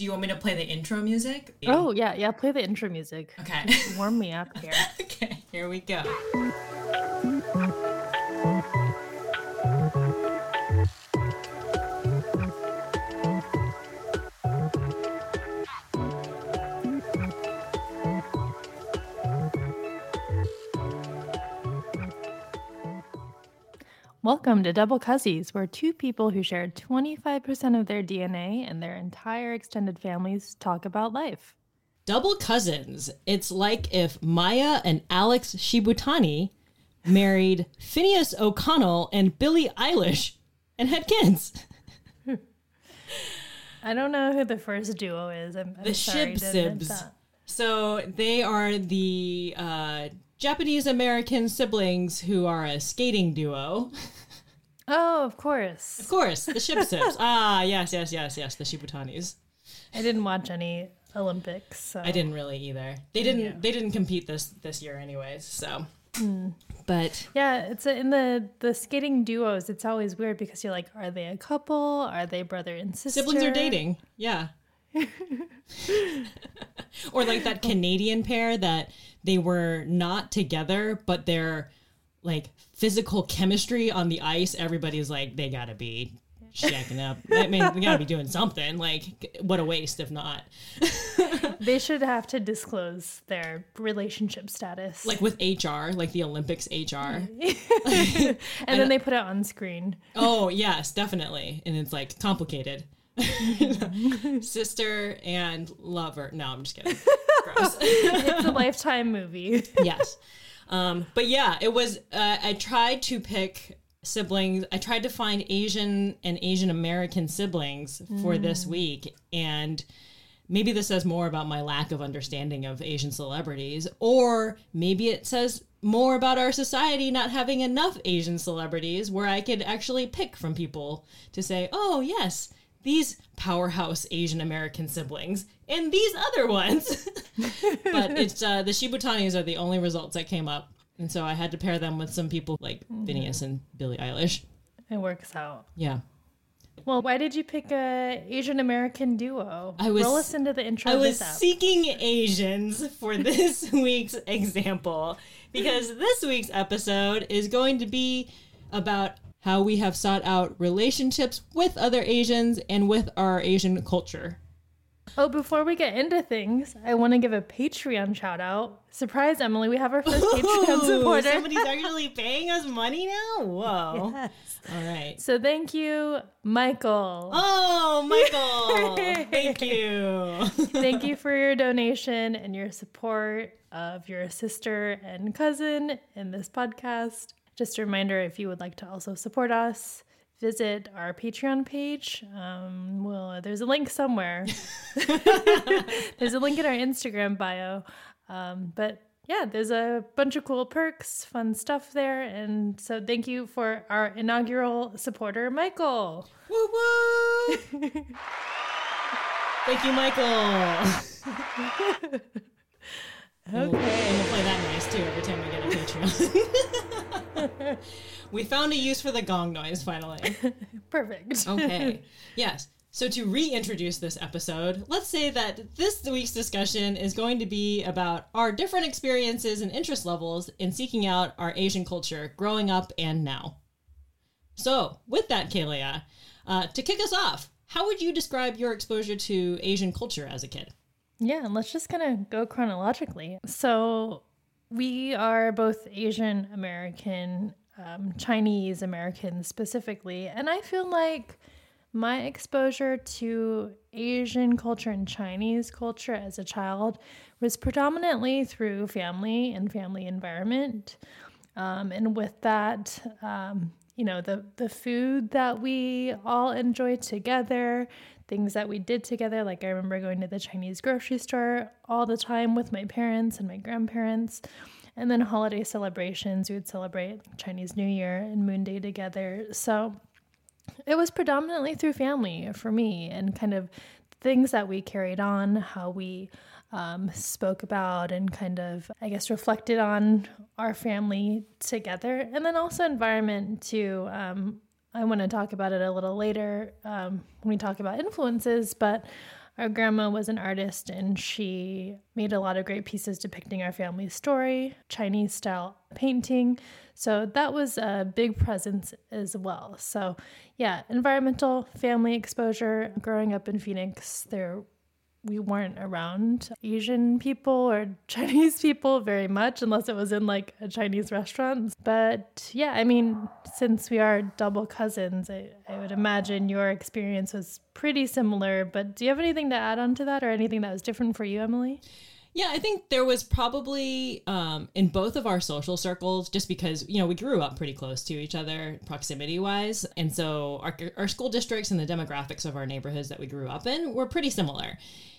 Do you want me to play the intro music? Oh, yeah, yeah, play the intro music. Okay. Warm me up here. okay, here we go. Welcome to Double Cussies, where two people who share 25% of their DNA and their entire extended families talk about life. Double cousins. It's like if Maya and Alex Shibutani married Finneas O'Connell and Billie Eilish and had kids. I don't know who the first duo is. I'm, I'm The Shib Sibs. So they are the uh, Japanese American siblings who are a skating duo. Oh, of course. Of course, the Shib Sibs. Ah, yes, yes, yes, yes, the Shibutanis. I didn't watch any Olympics. So. I didn't really either. They didn't. They didn't compete this this year, anyways. So, but Yeah, it's a, in the the skating duos. It's always weird because you're like, are they a couple? Are they brother and sister? siblings are dating. Yeah. or like that Canadian pair that they were not together, but their like physical chemistry on the ice. Everybody's like, they gotta be shacking up. I mean, they gotta be doing something. Like, what a waste if not. They should have to disclose their relationship status. Like with HR, like the Olympics HR. and then they put it on screen. Oh yes, definitely, and it's like complicated. Mm-hmm. Sister and lover. No, I'm just kidding. Gross. It's a lifetime movie. yes. Um, but yeah, it was. Uh, I tried to pick siblings. I tried to find Asian and Asian American siblings for this week, and maybe this says more about my lack of understanding of Asian celebrities, or maybe it says more about our society not having enough Asian celebrities where I could actually pick from people to say, oh, yes, these powerhouse Asian American siblings and these other ones. but it's uh, the Shibutanis are the only results that came up. And so I had to pair them with some people like Finneas and Billie Eilish. It works out. Yeah. Well, why did you pick a Asian American duo? I was- Roll us into the intro I was seeking Asians for this week's example because this week's episode is going to be about how we have sought out relationships with other Asians and with our Asian culture. Oh, before we get into things, I want to give a Patreon shout out. Surprise, Emily, we have our first Patreon Ooh, supporter. Somebody's actually paying us money now? Whoa. All right. So thank you, Michael. Oh, Michael. Thank you. Thank you for your donation and your support of your sister and cousin in this podcast. Just a reminder if you would like to also support us, visit our Patreon page. Um, well, there's a link somewhere. there's a link in our Instagram bio. Um, but yeah, there's a bunch of cool perks, fun stuff there. And so thank you for our inaugural supporter, Michael. Woo woo. Thank you, Michael. And we'll, and we'll play that nice too every time we get a Patreon. we found a use for the gong noise finally. Perfect. Okay. yes. So to reintroduce this episode, let's say that this week's discussion is going to be about our different experiences and interest levels in seeking out our Asian culture growing up and now. So, with that, Kalia, uh, to kick us off, how would you describe your exposure to Asian culture as a kid? Yeah, let's just kind of go chronologically. So, we are both Asian American, um, Chinese American specifically, and I feel like my exposure to Asian culture and Chinese culture as a child was predominantly through family and family environment. Um, and with that, um, you know, the, the food that we all enjoy together, things that we did together. Like I remember going to the Chinese grocery store all the time with my parents and my grandparents. And then holiday celebrations, we would celebrate Chinese New Year and Moon Day together. So it was predominantly through family for me and kind of things that we carried on, how we um, spoke about and kind of, I guess, reflected on our family together. And then also environment too. Um, I want to talk about it a little later um, when we talk about influences, but our grandma was an artist and she made a lot of great pieces depicting our family's story, Chinese style painting. So that was a big presence as well. So, yeah, environmental family exposure. Growing up in Phoenix, there we weren't around Asian people or Chinese people very much unless it was in like a Chinese restaurant. But yeah, I mean, since we are double cousins, I, I would imagine your experience was pretty similar. But do you have anything to add on to that or anything that was different for you, Emily? Yeah, I think there was probably um, in both of our social circles, just because you know we grew up pretty close to each other proximity wise, and so our, our school districts and the demographics of our neighborhoods that we grew up in were pretty similar.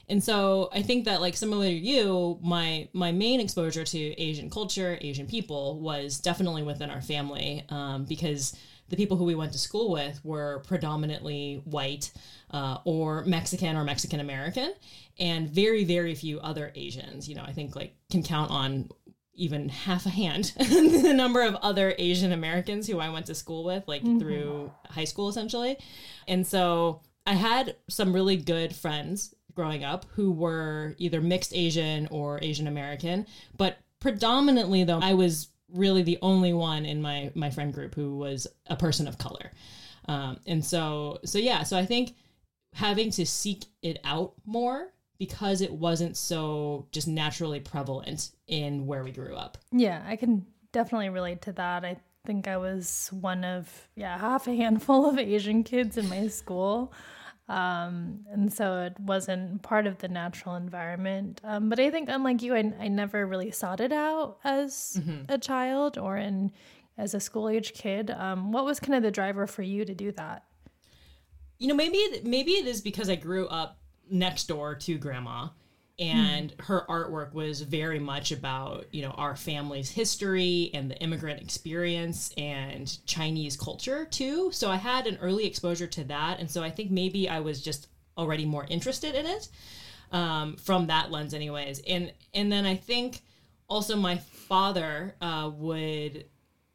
And so I think that like similar to you, my my main exposure to Asian culture, Asian people was definitely within our family um, because the people who we went to school with were predominantly white uh, or Mexican or Mexican American, and very very few other Asians. You know, I think like can count on even half a hand the number of other Asian Americans who I went to school with, like mm-hmm. through high school essentially. And so I had some really good friends growing up who were either mixed Asian or Asian American, but predominantly though I was really the only one in my my friend group who was a person of color. Um, and so so yeah, so I think having to seek it out more because it wasn't so just naturally prevalent in where we grew up. Yeah, I can definitely relate to that. I think I was one of yeah, half a handful of Asian kids in my school. Um, and so it wasn't part of the natural environment. Um, but I think, unlike you, I, I never really sought it out as mm-hmm. a child or in as a school age kid. Um, what was kind of the driver for you to do that? You know, maybe maybe it is because I grew up next door to grandma and mm. her artwork was very much about you know our family's history and the immigrant experience and chinese culture too so i had an early exposure to that and so i think maybe i was just already more interested in it um, from that lens anyways and and then i think also my father uh, would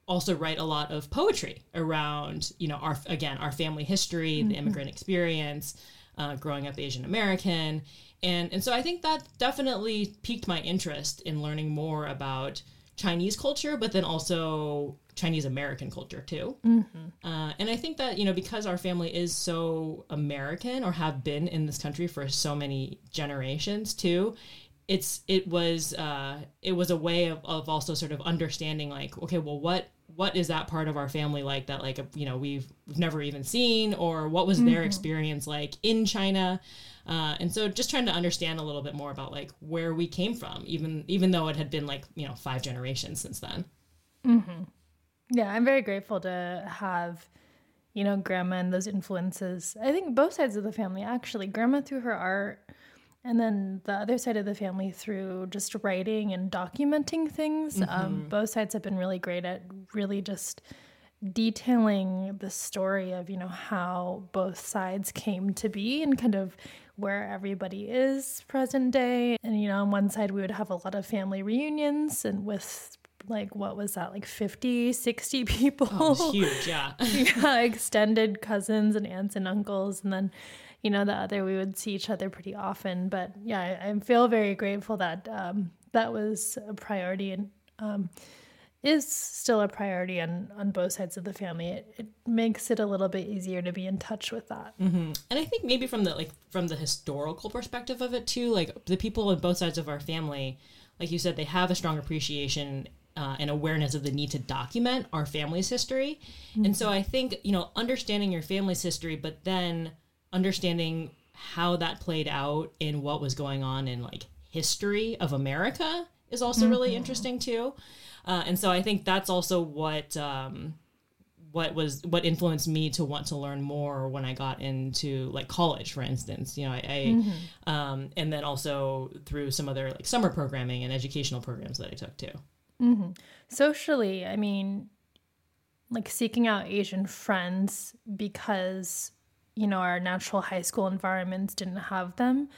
also write a lot of poetry around you know our again our family history mm-hmm. the immigrant experience uh, growing up asian american and and so I think that definitely piqued my interest in learning more about Chinese culture, but then also Chinese American culture too. Mm-hmm. Uh, and I think that you know because our family is so American or have been in this country for so many generations too, it's it was uh, it was a way of, of also sort of understanding like okay well what what is that part of our family like that like you know we've, we've never even seen or what was mm-hmm. their experience like in China uh, and so just trying to understand a little bit more about like where we came from, even even though it had been like you know five generations since then. Mm-hmm. Yeah, I'm very grateful to have you know grandma and those influences. I think both sides of the family actually. Grandma through her art, and then the other side of the family through just writing and documenting things. Um, mm-hmm. Um, both sides have been really great at really just detailing the story of you know how both sides came to be and kind of where everybody is present day. And, you know, on one side, we would have a lot of family reunions and with like, what was that, like 50, 60 people? Oh, huge, yeah. yeah, extended cousins and aunts and uncles. And then, you know, the other, we would see each other pretty often. But yeah, I, I feel very grateful that um, that was a priority. And, um, is still a priority on on both sides of the family. It, it makes it a little bit easier to be in touch with that. Mm-hmm. And I think maybe from the like from the historical perspective of it too, like the people on both sides of our family, like you said, they have a strong appreciation uh, and awareness of the need to document our family's history. Mm-hmm. And so I think you know understanding your family's history, but then understanding how that played out in what was going on in like history of America is also mm-hmm. really interesting too. Uh, and so I think that's also what um, what was what influenced me to want to learn more when I got into like college, for instance. You know, I, I mm-hmm. um, and then also through some other like summer programming and educational programs that I took too. Mm-hmm. Socially, I mean, like seeking out Asian friends because you know our natural high school environments didn't have them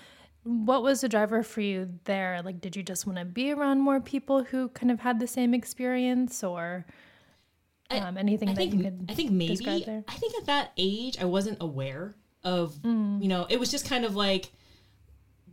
what was the driver for you there? Like, did you just want to be around more people who kind of had the same experience, or um, anything I that think, you could? I think maybe. I think at that age, I wasn't aware of. Mm. You know, it was just kind of like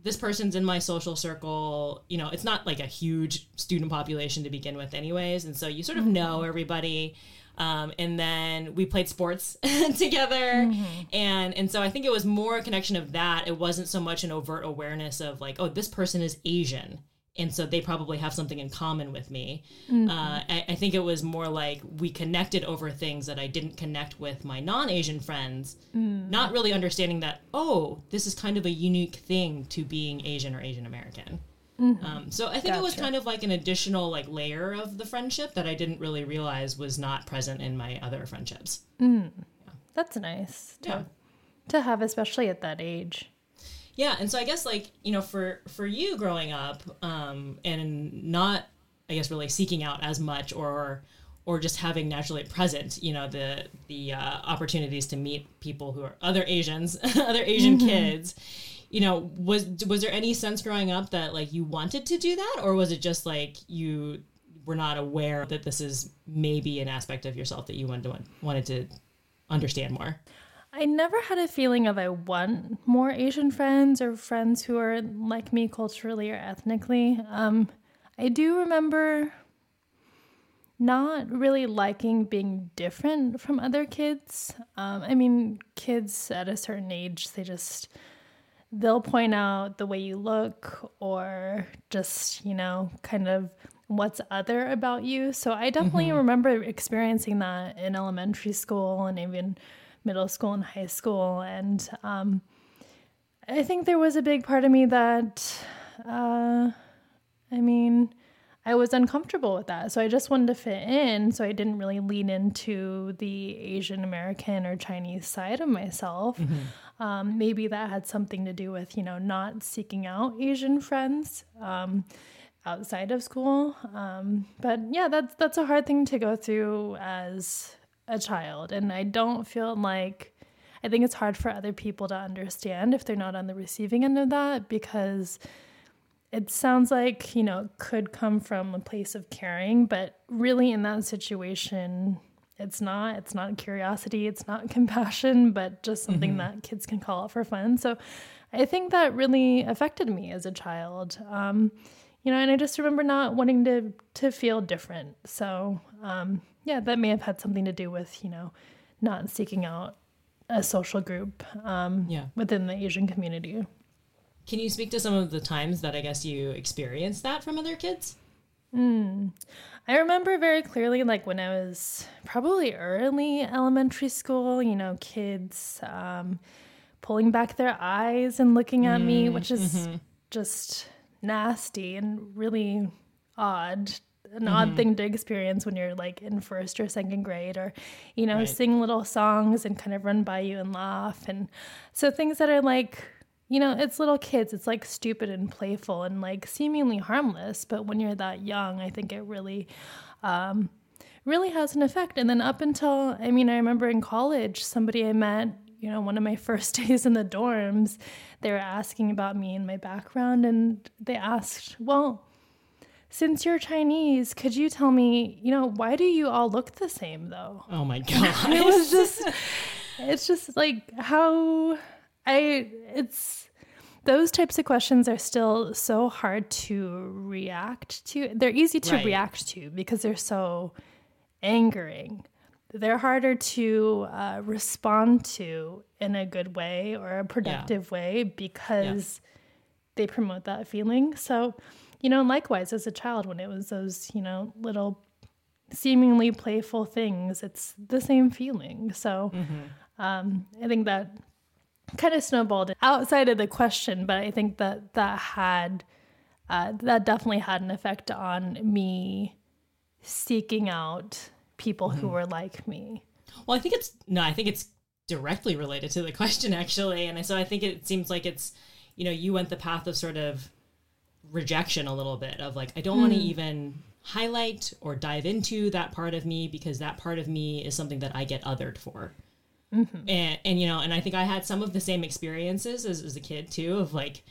this person's in my social circle. You know, it's not like a huge student population to begin with, anyways. And so you sort of know everybody. Um, and then we played sports together, and and so I think it was more a connection of that. It wasn't so much an overt awareness of like, oh, this person is Asian, and so they probably have something in common with me. Uh, I, I think it was more like we connected over things that I didn't connect with my non-Asian friends, not really understanding that oh, this is kind of a unique thing to being Asian or Asian American. Um, so I think it was kind of like an additional like layer of the friendship that I didn't really realize was not present in my other friendships. That's nice to, Yeah. to have, especially at that age. Yeah, and so I guess like you know for for you growing up, um, and not I guess really seeking out as much or or just having naturally present, you know, the the uh, opportunities to meet people who are other Asians, other Asian kids. You know, was was there any sense growing up that like you wanted to do that, or was it just like you were not aware that this is maybe an aspect of yourself that you wanted to wanted to understand more? I never had a feeling of I want more Asian friends or friends who are like me culturally or ethnically. Um, I do remember not really liking being different from other kids. Um, I mean, kids at a certain age, they just they'll point out the way you look or just you know kind of what's other about you so i definitely remember experiencing that in elementary school and even middle school and high school and um, i think there was a big part of me that uh, i mean i was uncomfortable with that so i just wanted to fit in so i didn't really lean into the asian american or chinese side of myself. Um, maybe that had something to do with you know not seeking out asian friends um, outside of school. Um, but yeah that's that's a hard thing to go through as a child and i don't feel like i think it's hard for other people to understand if they're not on the receiving end of that because it sounds like you know it could come from a place of caring but really in that situation it's not. It's not curiosity it's not compassion but just something that kids can call out for fun. So i think that really affected me as a child. Um, you know and i just remember not wanting to to feel different. So um, yeah that may have had something to do with you know not seeking out a social group um, Yeah. within the asian community Can you speak to some of the times that I guess you experienced that from other kids? I remember very clearly, like when I was probably early elementary school, you know, kids um, pulling back their eyes and looking at me, which is just nasty and really odd. An odd thing to experience when you're like in first or second grade, or, you know, Right. sing little songs and kind of run by you and laugh. And so things that are like, you know, it's little kids. It's like stupid and playful and like seemingly harmless. But when you're that young, I think it really, um, really has an effect. And then up until, I mean, I remember in college, somebody I met, you know, one of my first days in the dorms, they were asking about me and my background. And they asked, well, since you're Chinese, could you tell me, you know, why do you all look the same though? Oh my god! it was just it's just like how i it's those types of questions are still so hard to react to they're easy to Right. react to because they're so angering they're harder to uh, respond to in a good way or a productive way because they promote that feeling. So you know likewise as a child when it was those you know little seemingly playful things it's the same feeling. So um, i think that kind of snowballed outside of the question but i think that that had uh, that definitely had an effect on me seeking out people who were like me. Well, I think it's no, I think it's directly related to the question actually, and so I think it seems like it's you know you went the path of sort of rejection a little bit of like I don't want to hmm. even highlight or dive into that part of me because that part of me is something that I get othered for. Mm-hmm. And and you know, and I think I had some of the same experiences as, as a kid too of like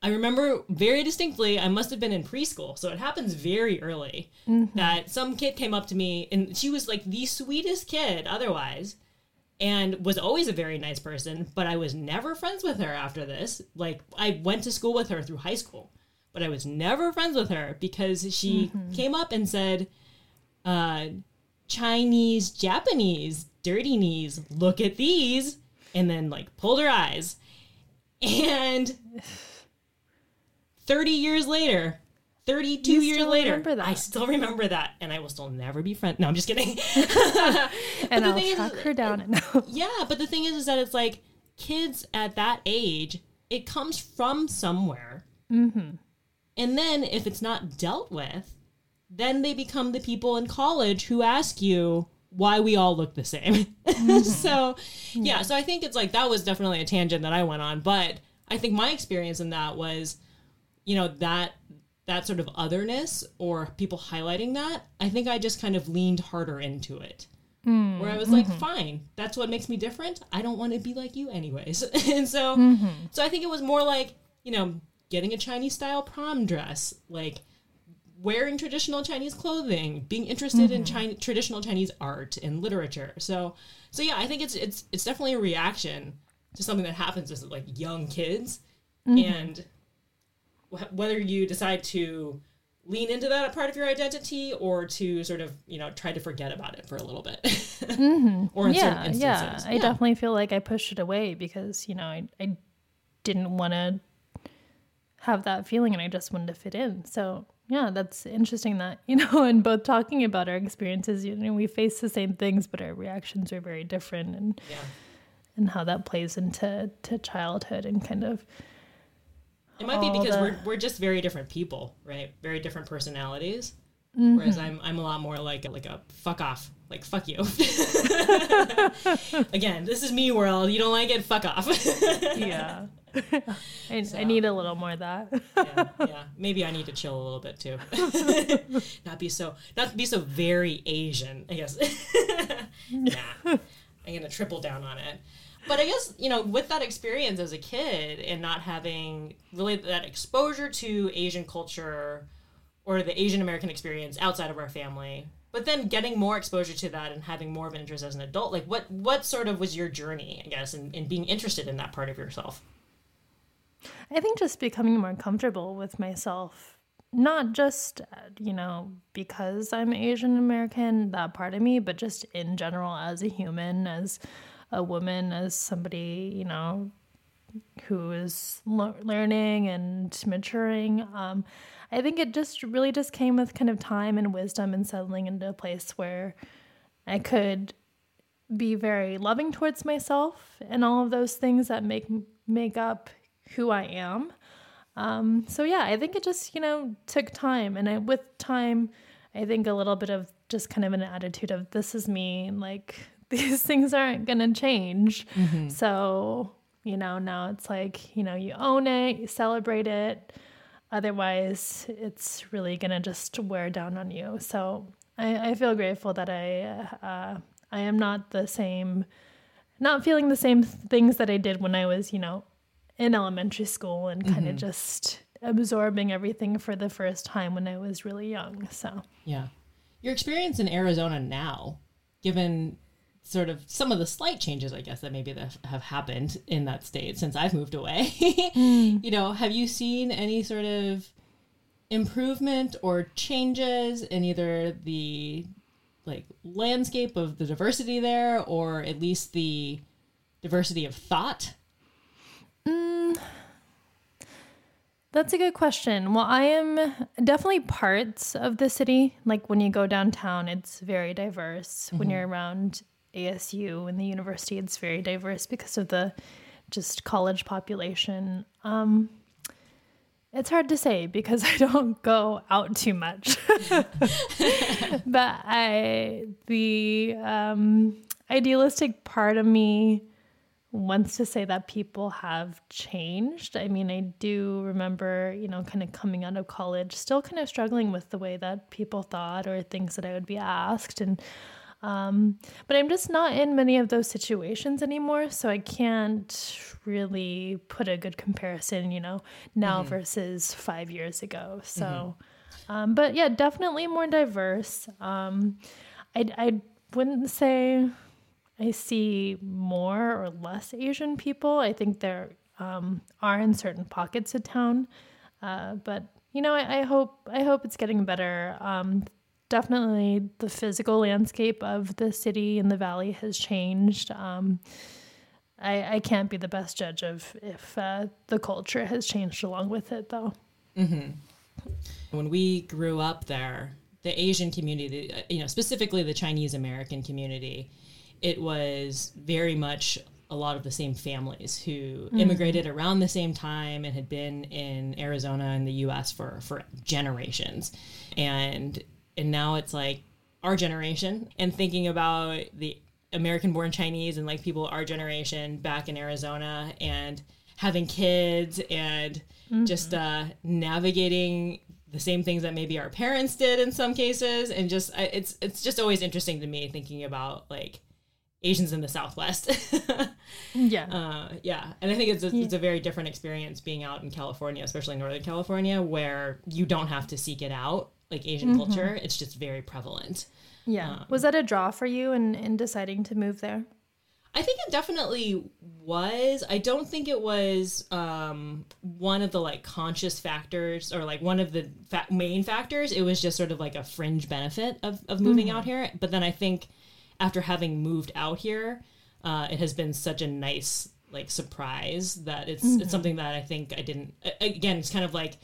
I remember very distinctly, I must have been in preschool, so it happens very early, mm-hmm. that some kid came up to me and she was like the sweetest kid otherwise. And was always a very nice person, but I was never friends with her after this. Like I went to school with her through high school, but I was never friends with her because she came up and said, uh, Chinese, Japanese, dirty knees, look at these, and then like pulled her eyes. And 30 years later, 32 You years later? I still remember that, and I will still never be friends. No, I'm just kidding. and I'll is- her down. And yeah, but the thing is, is that it's like kids at that age, it comes from somewhere. Mm-hmm. And then if it's not dealt with, then they become the people in college who ask you why we all look the same. so, yeah, so I think it's like that was definitely a tangent that I went on, but I think my experience in that was, you know, that that sort of otherness or people highlighting that, I think I just kind of leaned harder into it. Hmm. Where I was like, mm-hmm. fine, that's what makes me different. I don't want to be like you anyways. and so, mm-hmm. so I think it was more like, you know, getting a Chinese style prom dress, like wearing traditional Chinese clothing, being interested in mm-hmm. China, traditional Chinese art and literature. So, so yeah, I think it's it's it's definitely a reaction to something that happens as like young kids, and wh- whether you decide to lean into that part of your identity or to sort of you know try to forget about it for a little bit. Mm-hmm. Or in certain yeah, instances. yeah. I definitely feel like I pushed it away because, you know, I, I didn't want to have that feeling and I just wanted to fit in. So, yeah, that's interesting that, you know, in both talking about our experiences, you know, we face the same things, but our reactions are very different and, yeah. and how that plays into to childhood and kind of it might be because the- we're, we're just very different people right very different personalities Mm-hmm. whereas i'm i'm a lot more like a, like a fuck off like fuck you again this is me world you don't like it fuck off yeah. I, I need a little more of that. yeah, yeah. Maybe I need to chill a little bit too. not be so not be so very Asian, I guess. nah. I'm gonna triple down on it. But I guess, you know, with that experience as a kid and not having really that exposure to Asian culture or the Asian American experience outside of our family, but then getting more exposure to that and having more of an interest as an adult, like what what sort of was your journey, I guess, in, in being interested in that part of yourself? I think just becoming more comfortable with myself, not just, uh, you know, because I'm Asian American, that part of me, but just in general as a human, as a woman, as somebody, you know, who is le- learning and maturing. Um, I think it just really just came with kind of time and wisdom and settling into a place where I could be very loving towards myself and all of those things that make make up who I am. Um, so yeah, I think it just you know took time, and I, with time, I think a little bit of just kind of an attitude of this is me, like these things aren't gonna change. So you know now it's like you know you own it, you celebrate it. Otherwise, it's really gonna just wear down on you. So I, I feel grateful that I uh, I am not the same, not feeling the same things that I did when I was you know in elementary school and kind of just absorbing everything for the first time when I was really young. So Yeah. Your experience in Arizona now, given sort of some of the slight changes, I guess, that maybe that have happened in that state since I've moved away, mm. you know, have you seen any sort of improvement or changes in either the like landscape of the diversity there or at least the diversity of thought? Mm. That's a good question. Well, I am definitely parts of the city. Like when you go downtown, it's very diverse. When mm-hmm. you're around ASU and the university, it's very diverse because of the just college population. Um, it's hard to say because I don't go out too much. but I, the um, idealistic part of me wants to say that people have changed. I mean, I do remember, you know, kind of coming out of college, still kind of struggling with the way that people thought or things that I would be asked. And, um, but I'm just not in many of those situations anymore. So I can't really put a good comparison, you know, now versus five years ago. So, um, but yeah, definitely more diverse. Um, I, I wouldn't say I see more or less Asian people. I think there um, are in certain pockets of town, uh, but you know, I, I, hope I hope it's getting better. Um, definitely, the physical landscape of the city and the valley has changed. Um, I, I can't be the best judge of if uh, the culture has changed along with it, though. Mm-hmm. When we grew up there, the Asian community, you know, specifically the Chinese American community, it was very much a lot of the same families who mm. immigrated around the same time and had been in Arizona and the US for for generations. And and now it's like our generation and thinking about the American born Chinese and like people our generation back in Arizona and having kids and mm-hmm. just uh, navigating the same things that maybe our parents did in some cases and just it's it's just always interesting to me thinking about like Asians in the Southwest. yeah. Uh, yeah. And I think it's a, yeah. it's a very different experience being out in California, especially Northern California, where you don't have to seek it out like Asian mm-hmm. culture. It's just very prevalent. Yeah. Um, was that a draw for you in, in deciding to move there? I think it definitely was. I don't think it was um, one of the like conscious factors or like one of the fa- main factors. It was just sort of like a fringe benefit of, of moving mm-hmm. out here. But then I think after having moved out here, uh, it has been such a nice like surprise that it's mm-hmm. it's something that I think I didn't. Again, it's kind of like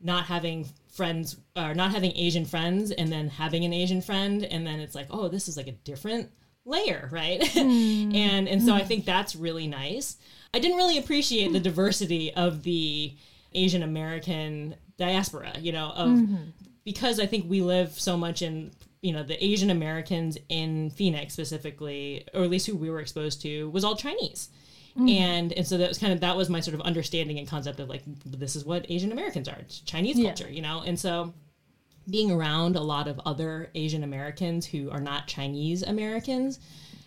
not having friends or not having Asian friends and then having an Asian friend and then it's like oh this is like a different layer right mm. and and so I think that's really nice. I didn't really appreciate the diversity of the Asian American diaspora, you know, of mm-hmm. because I think we live so much in you know the asian americans in phoenix specifically or at least who we were exposed to was all chinese mm. and and so that was kind of that was my sort of understanding and concept of like this is what asian americans are it's chinese yeah. culture you know and so being around a lot of other asian americans who are not chinese americans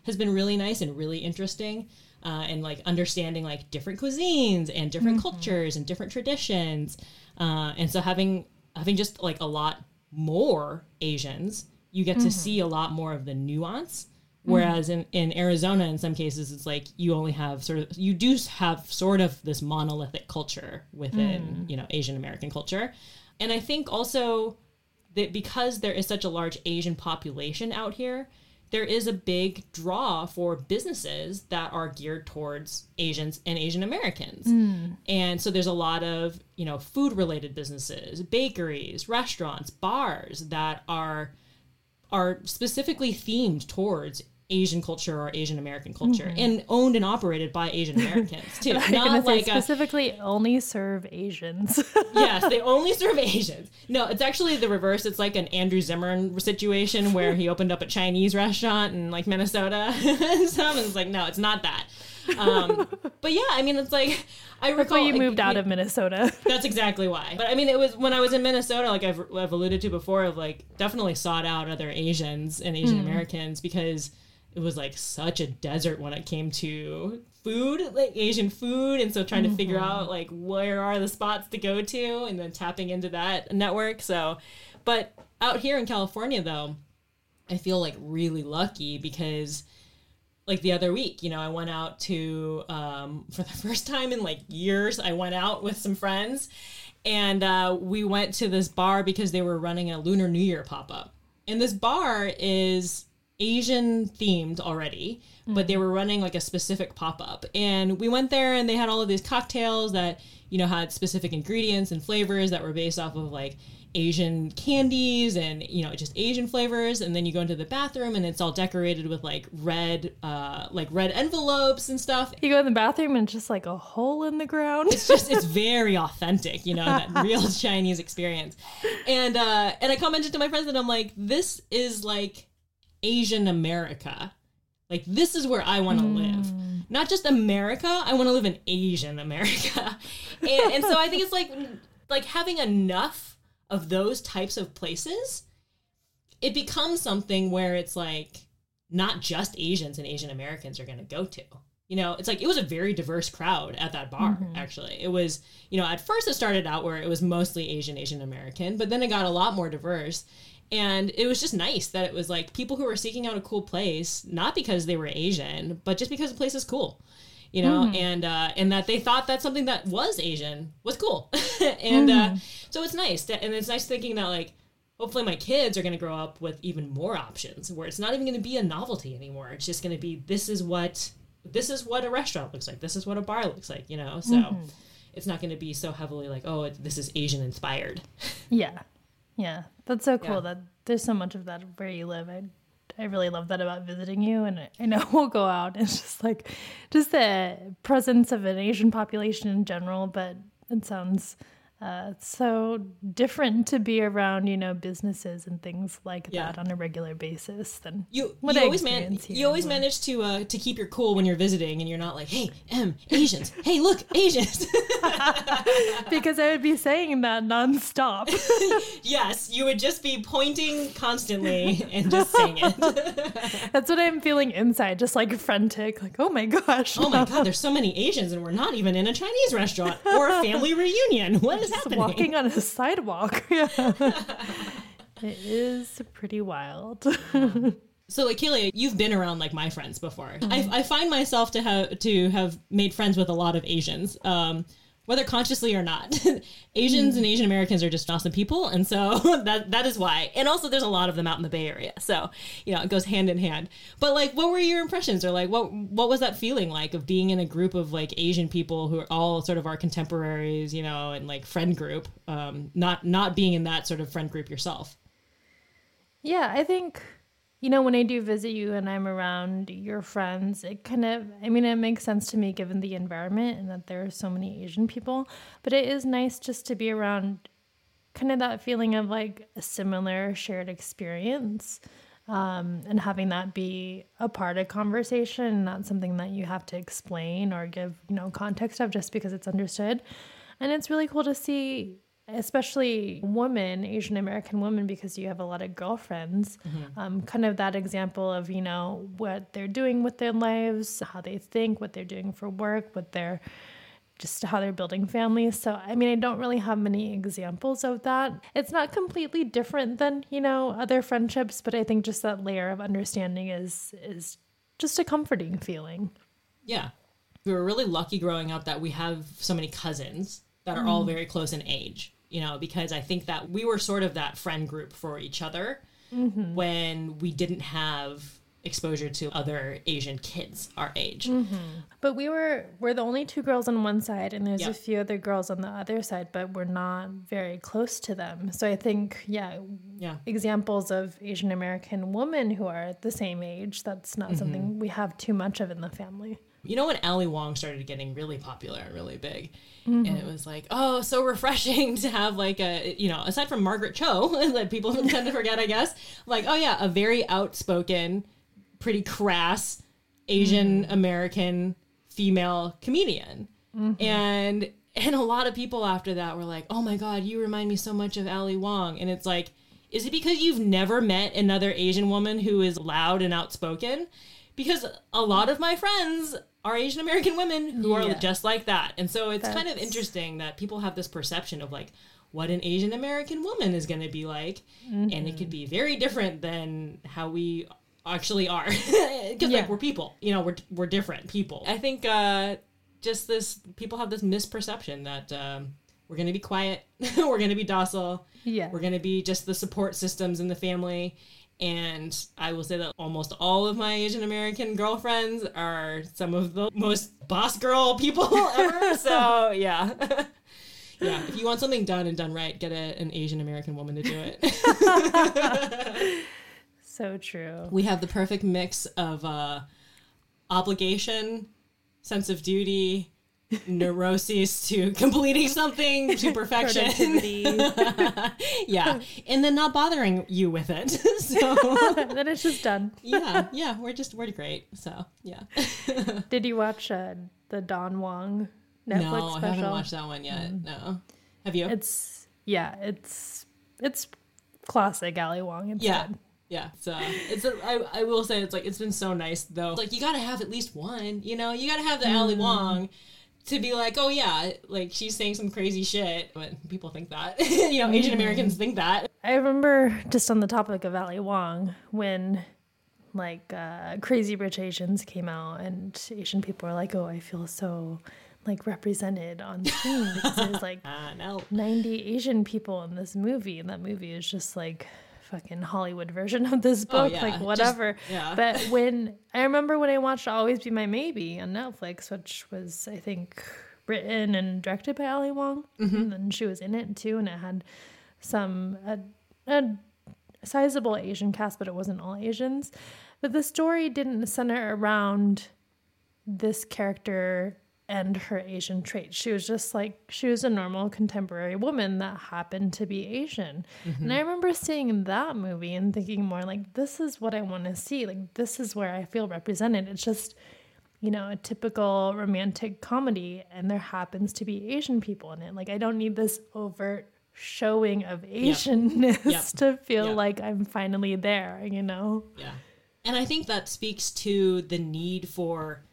has been really nice and really interesting uh, and like understanding like different cuisines and different mm-hmm. cultures and different traditions uh, and so having having just like a lot more asians you get to mm-hmm. see a lot more of the nuance. Whereas mm-hmm. in, in Arizona, in some cases, it's like you only have sort of, you do have sort of this monolithic culture within, mm. you know, Asian American culture. And I think also that because there is such a large Asian population out here, there is a big draw for businesses that are geared towards Asians and Asian Americans. Mm. And so there's a lot of, you know, food related businesses, bakeries, restaurants, bars that are are specifically themed towards Asian culture or Asian American culture mm-hmm. and owned and operated by Asian Americans too. Not like specifically a, only serve Asians. yes, they only serve Asians. No, it's actually the reverse. It's like an Andrew Zimmern situation where he opened up a Chinese restaurant in like Minnesota. and it's like, no, it's not that. Um, but yeah, I mean, it's like I recall you moved out of Minnesota. That's exactly why. But I mean, it was when I was in Minnesota, like I've, I've alluded to before, of like definitely sought out other Asians and Asian mm. Americans because it was like such a desert when it came to food, like Asian food, and so trying mm-hmm. to figure mm-hmm. out like where are the spots to go to, and then tapping into that network. So, but out here in California, though, I feel like really lucky because like the other week, you know, I went out to um, for the first time in like years. I went out with some friends, and uh, we went to this bar because they were running a Lunar New Year pop up. And this bar is Asian themed already, mm-hmm. but they were running like a specific pop up. And we went there, and they had all of these cocktails that you know had specific ingredients and flavors that were based off of like Asian candies and you know just Asian flavors, and then you go into the bathroom and it's all decorated with like red, uh, like red envelopes and stuff. You go in the bathroom and just like a hole in the ground. It's just it's very authentic, you know, that real Chinese experience. And uh, and I commented to my friends and I'm like, this is like Asian America. Like this is where I want to mm. live. Not just America, I want to live in Asian America. and, and so I think it's like like having enough of those types of places, it becomes something where it's like not just Asians and Asian Americans are going to go to. You know, it's like it was a very diverse crowd at that bar, actually. It was, you know, at first it started out where it was mostly Asian, Asian American, but then it got a lot more diverse. And it was just nice that it was like people who were seeking out a cool place, not because they were Asian, but just because the place is cool you know, and uh, and that they thought that something that was Asian was cool, and uh, so it's nice, that, and it's nice thinking that like hopefully my kids are going to grow up with even more options where it's not even going to be a novelty anymore. It's just going to be this is what this is what a restaurant looks like. This is what a bar looks like. You know, so it's not going to be so heavily like oh it, this is Asian inspired. Yeah. Yeah. That's so cool Yeah. that there's so much of that where you live. I I really love that about visiting you and I- I know we'll go out. It's just like just the presence of an Asian population in general, but it sounds uh, so different to be around, you know, businesses and things like Yeah. that on a regular basis than You, What you I always man here you always manage to uh, to keep your cool when you're visiting and you're not like hey M Asians hey look Asians because I would be saying that nonstop. yes you would just be pointing constantly and just saying it That's what I'm feeling inside, just like frantic, like, oh my gosh. oh my god there's so many Asians and we're not even in a Chinese restaurant or a family reunion what is happening walking on a sidewalk. Yeah. it is pretty wild. So, like you've been around like my friends before. I, I find myself to have to have made friends with a lot of Asians, um, whether consciously or not. Asians and Asian Americans are just awesome people, and so that that is why. And also, there's a lot of them out in the Bay Area, so you know it goes hand in hand. But like, what were your impressions, or like, what what was that feeling like of being in a group of like Asian people who are all sort of our contemporaries, you know, and like friend group, um, not not being in that sort of friend group yourself. yeah, I think, you know, when I do visit you and I'm around your friends, it kind of, I mean, it makes sense to me given the environment and that there are so many Asian people. But it is nice just to be around kind of that feeling of like a similar shared experience. um, and having that be a part of conversation, not something that you have to explain or give you know context of just because it's understood. And it's really cool to see, especially women, Asian American women, because you have a lot of girlfriends, um, kind of that example of you know what they're doing with their lives, how they think, what they're doing for work, what they're just how they're building families. So, I mean, I don't really have many examples of that. It's not completely different than, you know, other friendships, but I think just that layer of understanding is is just a comforting feeling. Yeah. We were really lucky growing up that we have so many cousins that are all very close in age, you know, because I think that we were sort of that friend group for each other mm-hmm. when we didn't have exposure to other Asian kids our age. Mm-hmm. But we were we're the only two girls on one side and there's Yeah. a few other girls on the other side, but we're not very close to them. So I think, yeah, Yeah. examples of Asian American women who are the same age, that's not mm-hmm. something we have too much of in the family. You know when Ali Wong started getting really popular and really big, mm-hmm. and it was like, oh, so refreshing to have like a, you know, aside from Margaret Cho, that people tend to forget, I guess, like, oh yeah, a very outspoken, pretty crass Asian mm-hmm. American female comedian, mm-hmm. and and a lot of people after that were like, oh my god, you remind me so much of Ali Wong, and it's like, is it because you've never met another Asian woman who is loud and outspoken? Because a lot of my friends are Asian American women who are just like that. And so it's kind of interesting that people have this perception of like what an Asian American woman is going to be like. And it could be very different than how we actually are. Because Yeah. like we're people, you know, we're, we're different people. I think uh, just this, people have this misperception that um, we're going to be quiet, we're going to be docile, Yeah. we're going to be just the support systems in the family. And I will say that almost all of my Asian American girlfriends are some of the most boss girl people ever. so, yeah. yeah. If you want something done and done right, get a, an Asian American woman to do it. So true. we have the perfect mix of uh, obligation, sense of duty, neuroses to completing something to perfection. Yeah. And then not bothering you with it. so then it's just done. yeah, yeah, we're just we're great. So yeah. Did you watch uh, the Don Wong Netflix no, I special? haven't watched that one yet. No. Have you? It's yeah, it's it's classic Ali Wong. It's yeah. Yeah, so it's. A, I, I will say it's like it's been so nice though. Like you got to have at least one. You know, you got to have the Ali Wong to be like, oh yeah, like she's saying some crazy shit. But people think that. you know, Asian Americans think that. I remember just on the topic of Ali Wong when like uh, Crazy Rich Asians came out and Asian people were like, oh, I feel so like represented on screen because there's like Uh, no. 90 Asian people in this movie, and that movie is just like fucking Hollywood version of this book, Oh, yeah, like just- whatever. yeah. But when I remember when I watched Always Be My Maybe on Netflix, which was I think written and directed by Ali Wong, Mm-hmm. and then she was in it too, and it had some a, a sizable Asian cast, but it wasn't all Asians. But the story didn't center around this character and her Asian traits. She was just like she was a normal contemporary woman that happened to be Asian. And I mm-hmm. remember seeing that movie and thinking more like this is what I want to see. Like this is where I feel represented. It's just you know, a typical romantic comedy and there happens to be Asian people in it. Like I don't need this overt showing of Asianness Yep. to feel Yep. like I'm finally there, you know. Yeah. And I think that speaks to the need for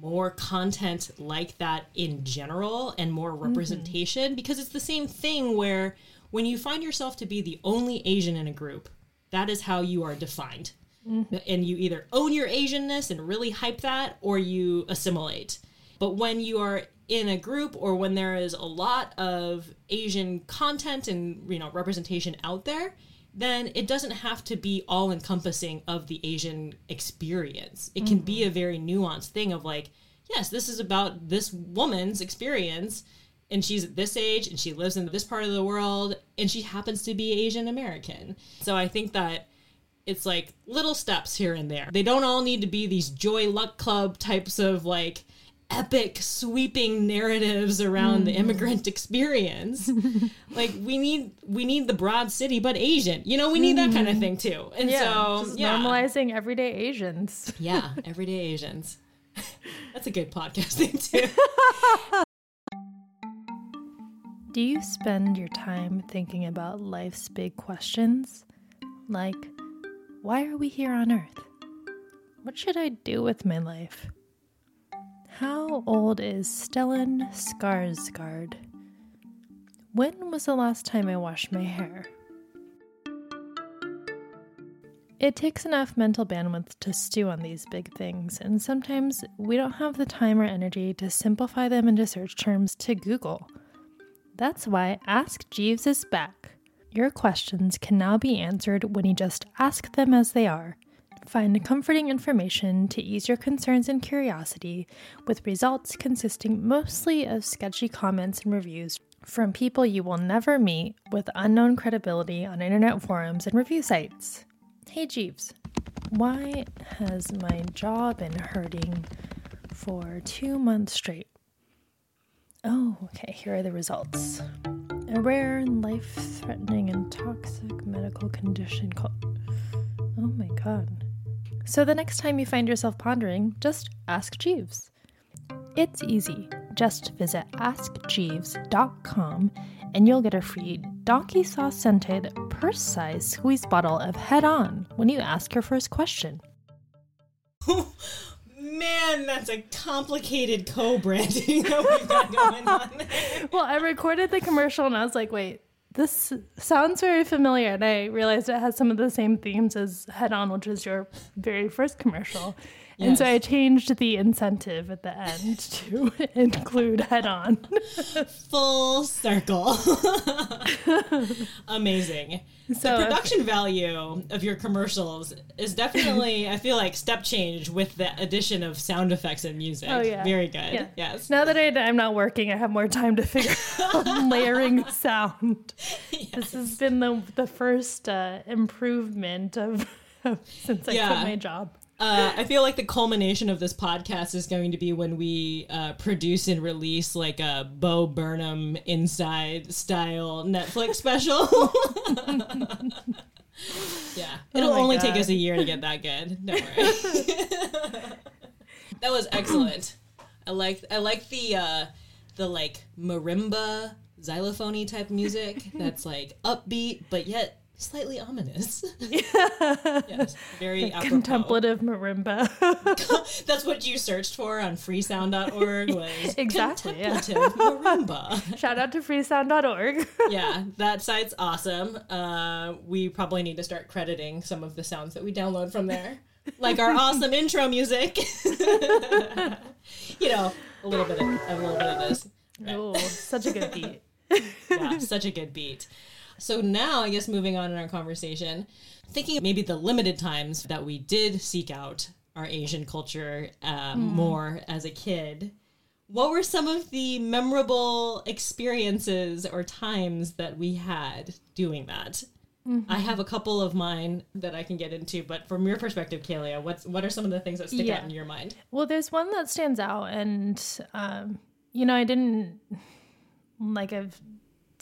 more content like that in general and more mm-hmm. representation because it's the same thing where when you find yourself to be the only Asian in a group, that is how you are defined. Mm-hmm. And you either own your Asianness and really hype that or you assimilate. But when you are in a group or when there is a lot of Asian content and you know representation out there, then it doesn't have to be all encompassing of the Asian experience. It can be mm-hmm. a very nuanced thing of like, yes, this is about this woman's experience and she's at this age and she lives in this part of the world and she happens to be Asian American. So I think that it's like little steps here and there. They don't all need to be these joy luck club types of like epic sweeping narratives around the mm. immigrant experience. like we need we need the broad city but Asian. You know, we need that kind of mm-hmm. thing too. And so just yeah. normalizing everyday Asians. Yeah, everyday Asians. That's a good podcasting too. Do you spend your time thinking about life's big questions? Like, why are we here on Earth? What should I do with my life? How old is Stellan Skarsgård? When was the last time I washed my hair? It takes enough mental bandwidth to stew on these big things, and sometimes we don't have the time or energy to simplify them into search terms to Google. That's why Ask Jeeves is back. Your questions can now be answered when you just ask them as they are. Find comforting information to ease your concerns and curiosity, with results consisting mostly of sketchy comments and reviews from people you will never meet with unknown credibility on internet forums and review sites. Hey Jeeves, why has my jaw been hurting for two months straight? Oh, okay, here are the results. A rare and life threatening and toxic medical condition called. Oh my god. So the next time you find yourself pondering, just ask Jeeves. It's easy. Just visit askjeeves.com and you'll get a free donkey sauce scented purse size squeeze bottle of Head On when you ask your first question. Man, that's a complicated co-branding that we've got going on. Well, I recorded the commercial and I was like, wait, this sounds very familiar. And I realized it has some of the same themes as Head On, which is your very first commercial. And so I changed the incentive at the end to include Head On. Full circle. Amazing. So the if- production value of your commercials is definitely, I feel like, step change with the addition of sound effects and music. Oh, yeah. Very good. Yeah. Yes. Now that I, I'm not working, I have more time to figure out layering sound. This has been the the first uh, improvement of, of since I Yeah. quit my job. Uh, I feel like the culmination of this podcast is going to be when we uh, produce and release like a Bo Burnham inside style Netflix special. yeah, it'll Oh only take us a year to get that good. Don't worry. that was excellent. I like I like the uh, the like marimba xylophony type music that's like upbeat but yet slightly ominous. yes, very. Contemplative marimba. That's what you searched for on freesound.org was Exactly, yeah. contemplative marimba. Shout out to freesound.org. yeah, that site's awesome. Uh, we probably need to start crediting some of the sounds that we download from there, like our awesome intro music. you know, a little bit of a little bit of this. oh, such a good beat. yeah, such a good beat. So now, I guess moving on in our conversation, thinking maybe the limited times that we did seek out our Asian culture uh, more as a kid. What were some of the memorable experiences or times that we had doing that? I have a couple of mine that I can get into, but from your perspective, Kalia, what's what are some of the things that stick Yeah. out in your mind? Well, there's one that stands out, and um, you know, I didn't like I've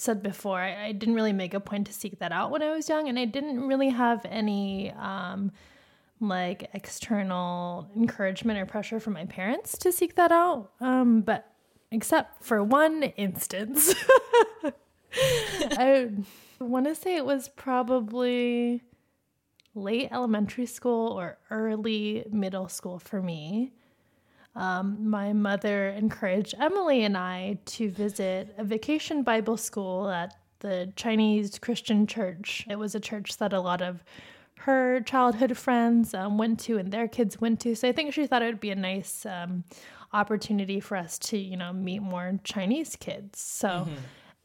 said before, I, I didn't really make a point to seek that out when I was young, and I didn't really have any um, like external encouragement or pressure from my parents to seek that out. Um, but except for one instance, I want to say it was probably late elementary school or early middle school for me. Um, my mother encouraged Emily and I to visit a vacation Bible school at the Chinese Christian church. It was a church that a lot of her childhood friends um, went to and their kids went to. So I think she thought it would be a nice um, opportunity for us to, you know, meet more Chinese kids. So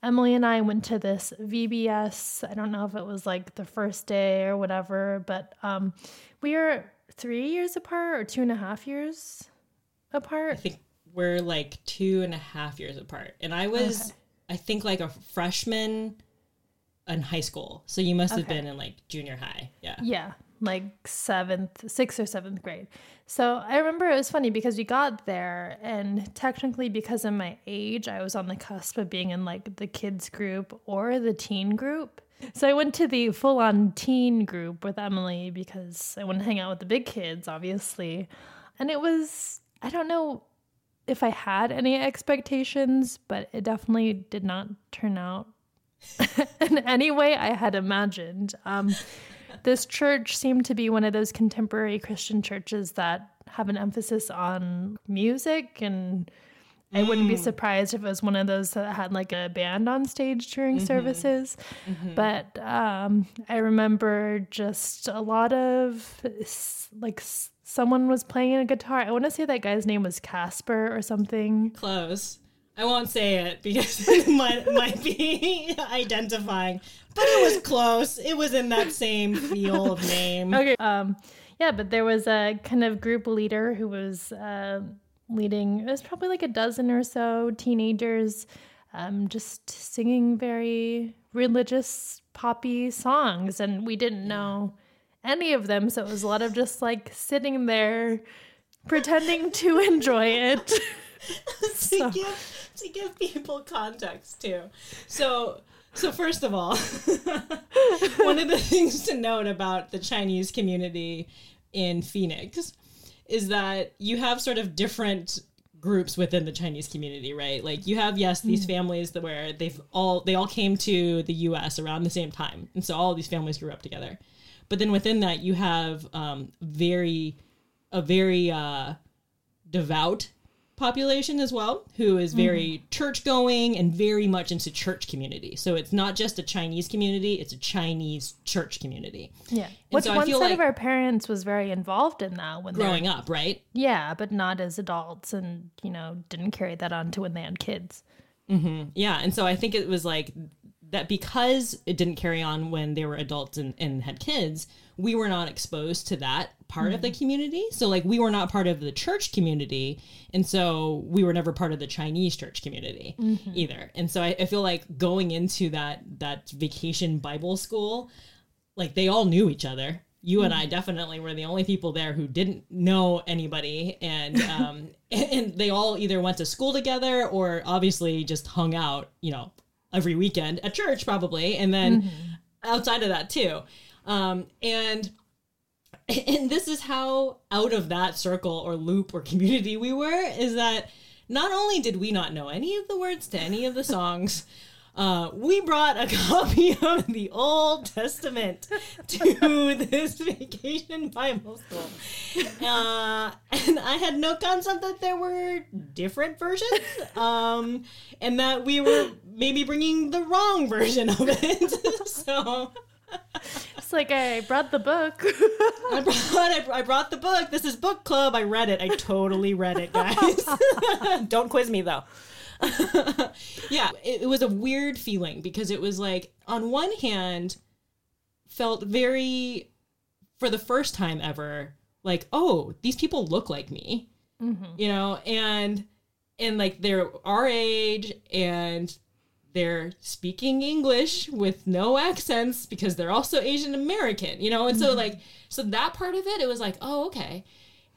Emily and I went to this VBS. I don't know if it was like the first day or whatever, but um, we are three years apart or two and a half years I think we're like two and a half years apart. And I was, Okay. I think, like a freshman in high school. So you must have Okay. been in like junior high. Yeah. Yeah, like seventh, sixth or seventh grade. So I remember it was funny because we got there, and technically, because of my age, I was on the cusp of being in like the kids group or the teen group. So I went to the full on teen group with Emily because I wanted to hang out with the big kids, obviously. And it was, I don't know if I had any expectations, but it definitely did not turn out in any way I had imagined. Um, this church seemed to be one of those contemporary Christian churches that have an emphasis on music and I wouldn't be surprised if it was one of those that had like a band on stage during services. But um, I remember just a lot of like someone was playing a guitar. I want to say that guy's name was Casper or something. Close. I won't say it because it might, might be identifying, but it was close. It was in that same feel of name. Okay. Um, yeah, but there was a kind of group leader who was uh, leading. It was probably like a dozen or so teenagers, um, just singing very religious poppy songs, and we didn't know any of them, so it was a lot of just like sitting there, pretending to enjoy it. to give to give people context too. So so first of all, one of the things to note about the Chinese community in Phoenix is that you have sort of different groups within the Chinese community, right? Like you have yes these hmm. families that where they've all they all came to the US around the same time. And so all these families grew up together. But then within that you have um very a very uh devout population as well who is very church going and very much into church community. So it's not just a chinese community it's a chinese church community. Yeah, And which so one side like of our parents was very involved in that when they were growing up right? Yeah, but not as adults and, you know, didn't carry that on to when they had kids. yeah and so i think it was like that because it didn't carry on when they were adults and, and had kids we were not exposed to that part of the mm-hmm. community. So like we were not part of the church community and so we were never part of the chinese church community mm-hmm. either. And so I, I feel like going into that that vacation bible school like they all knew each other. You and I mm-hmm. definitely were the only people there who didn't know anybody, and um, and they all either went to school together or obviously just hung out, you know, every weekend at church probably, and then outside of that too, um, and and this is how out of that circle or loop or community we were is that not only did we not know any of the words to any of the songs uh, we brought a copy of the Old Testament to this vacation Bible school. Uh, and I had no concept that there were different versions um, and that we were maybe bringing the wrong version of it. so. It's like I brought the book. I brought, I, I brought the book. This is book club. I read it. I totally read it, guys. Don't quiz me though. yeah, it, it was a weird feeling because it was like, on one hand, felt very, for the first time ever, like, oh, these people look like me, you know, and and like they're our age and they're speaking English with no accents because they're also Asian American, you know? And so like so that part of it it was like, "Oh, okay."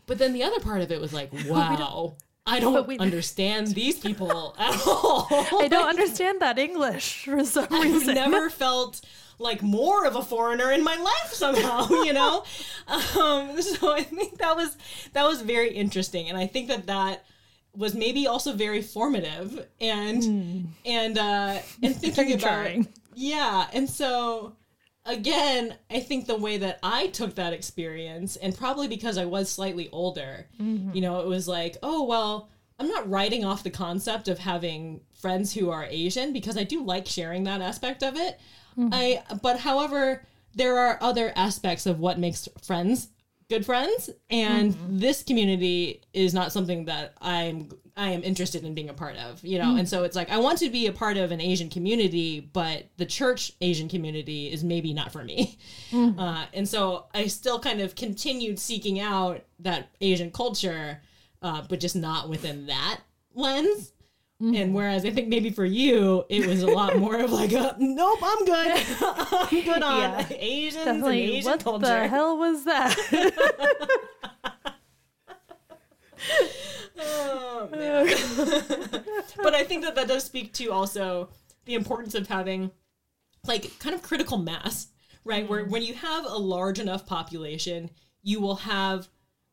But then the other part of it was like, "Wow. I don't we- understand these people at all." I don't understand that English for some reason. I've never felt like more of a foreigner in my life somehow, you know? Um, so I think that was that was very interesting and I think that that was maybe also very formative and and uh and thinking about jarring. yeah and so again i think the way that i took that experience and probably because i was slightly older mm-hmm. you know it was like oh well i'm not writing off the concept of having friends who are asian because i do like sharing that aspect of it. Mm-hmm. I but however there are other aspects of what makes friends good friends and mm-hmm. this community is not something that i'm i am interested in being a part of you know and so it's like i want to be a part of an asian community but the church asian community is maybe not for me uh, and so i still kind of continued seeking out that asian culture uh, but just not within that lens and whereas I think maybe for you, it was a lot more of like, a, nope, I'm good. I'm good on Yeah. Asians Definitely. and Asian What culture. the hell was that? Oh, man. but I think that that does speak to also the importance of having like kind of critical mass, right? Where mm-hmm. when you have a large enough population, you will have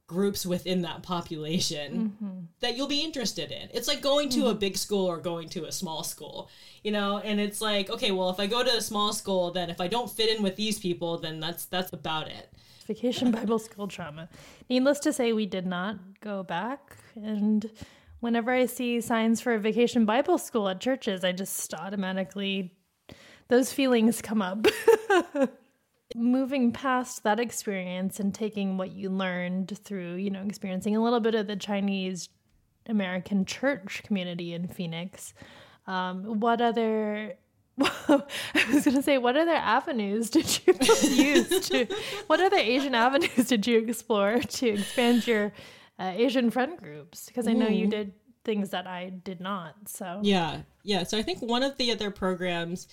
groups within that population mm-hmm. that you'll be interested in. It's like going to a mm-hmm. big school or going to a small school, you know, and it's like, okay, well, if I go to a small school, then if I don't fit in with these people, then that's that's about it. Vacation Bible School trauma. Needless to say, we did not go back. And whenever I see signs for a vacation Bible school at churches, I just automatically, those feelings come up. Moving past that experience and taking what you learned through, you know, experiencing a little bit of the Chinese American church community in Phoenix, um, what other I was going to say, what other avenues did you use to, what other Asian avenues did you explore to expand your uh, Asian friend groups? Because I know you did things that I did not. So, Yeah, yeah. So I think one of the other programs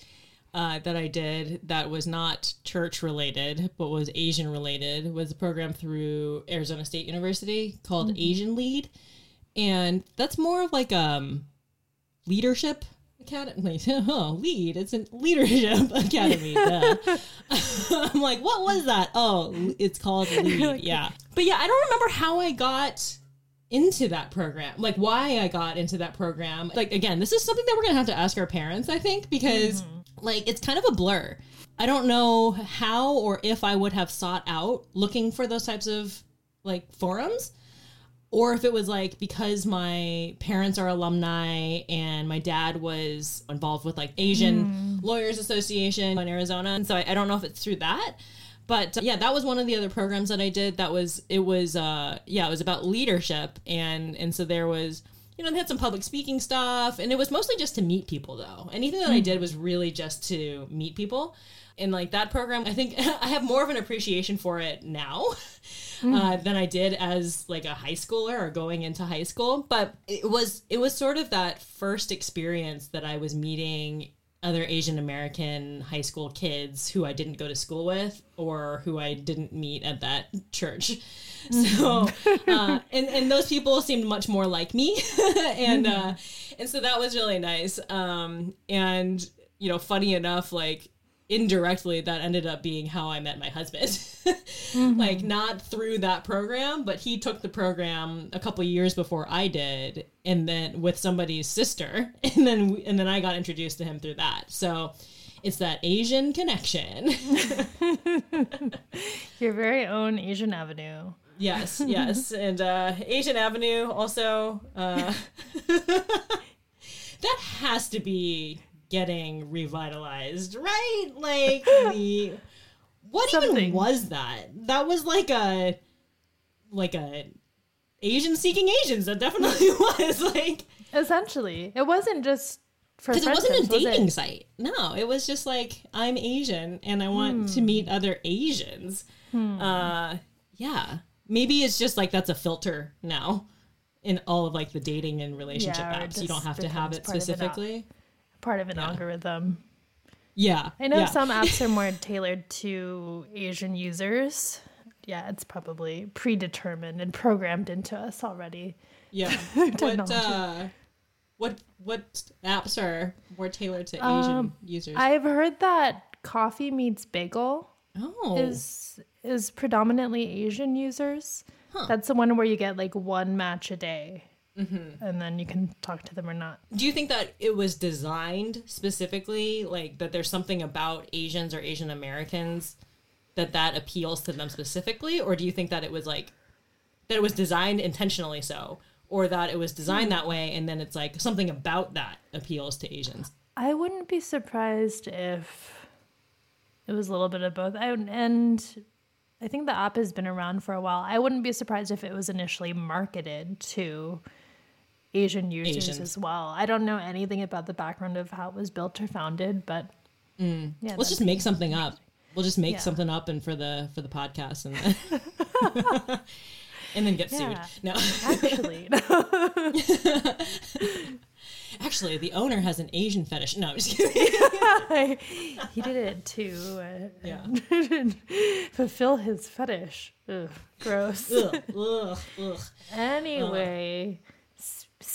uh, that I did that was not church related but was Asian related was a program through Arizona State University called Asian Lead, and that's more of like um leadership academy. Oh, lead. It's a leadership academy. I'm like, what was that? Oh, it's called lead. Yeah, but yeah, I don't remember how I got into that program like why i got into that program like again this is something that we're gonna have to ask our parents i think because mm-hmm. like it's kind of a blur i don't know how or if i would have sought out looking for those types of like forums or if it was like because my parents are alumni and my dad was involved with like Asian Lawyers Association in Arizona, and so I, I don't know if it's through that. But uh, yeah, that was one of the other programs that I did. That was it was uh yeah it was about leadership and and so there was you know they had some public speaking stuff and it was mostly just to meet people though. Anything that I did was really just to meet people. And like that program, I think I have more of an appreciation for it now uh, than I did as like a high schooler or going into high school. But it was it was sort of that first experience that I was meeting other Asian American high school kids who I didn't go to school with or who I didn't meet at that church. So, uh, and and those people seemed much more like me, and uh, and so that was really nice. Um, and you know, funny enough, like indirectly that ended up being how I met my husband. Like not through that program, but he took the program a couple years before I did and then with somebody's sister and then we- and then I got introduced to him through that. So it's that Asian connection. Your very own Asian Avenue. yes, yes. And uh Asian Avenue also uh that has to be getting revitalized, right? Like the what even was that? That was like a like a Asian seeking Asians. That definitely was like Essentially, it wasn't just for because it wasn't a friendships, was dating site. No, it was just like I'm Asian and I want to meet other Asians. Uh, yeah, maybe it's just like that's a filter now in all of like the dating and relationship Yeah, apps. You don't have to have it of it specifically. Part of an algorithm. Yeah, I know yeah. some apps are more tailored to Asian users. Yeah, it's probably predetermined and programmed into us already. Yeah. what uh, what what apps are more tailored to Asian Um, users? I've heard that Coffee Meets Bagel oh, is is predominantly Asian users. Huh. That's the one where you get like one match a day, Mm-hmm. and then you can talk to them or not. do you think that it was designed specifically, like that? There's something about Asians or Asian Americans that that appeals to them specifically, or do you think that it was like that it was designed intentionally so, or that it was designed Hmm. that way and then it's like something about that appeals to Asians? I wouldn't be surprised if it was a little bit of both. I, and I think the app has been around for a while. I wouldn't be surprised if it was initially marketed to Asian users Asians. as well. I don't know anything about the background of how it was built or founded, but yeah, Let's just make something up. We'll just make Yeah. something up and for the for the podcast and then and then get Yeah. sued. No. actually. Actually, the owner has an Asian fetish. No, I'm just kidding. he did it to uh, Yeah. fulfill his fetish. Ugh, gross. ugh, ugh. Anyway, s-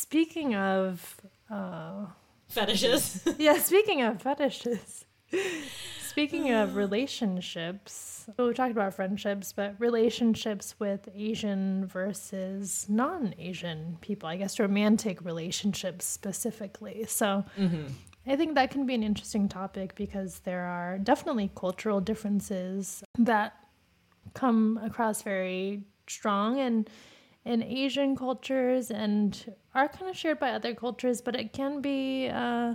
speaking of, uh, Fetishes. yeah, speaking of fetishes, speaking of relationships, we talked about friendships, but relationships with Asian versus non Asian people, I guess romantic relationships specifically. So I think that can be an interesting topic because there are definitely cultural differences that come across very strong and in Asian cultures and are kind of shared by other cultures, but it can be uh,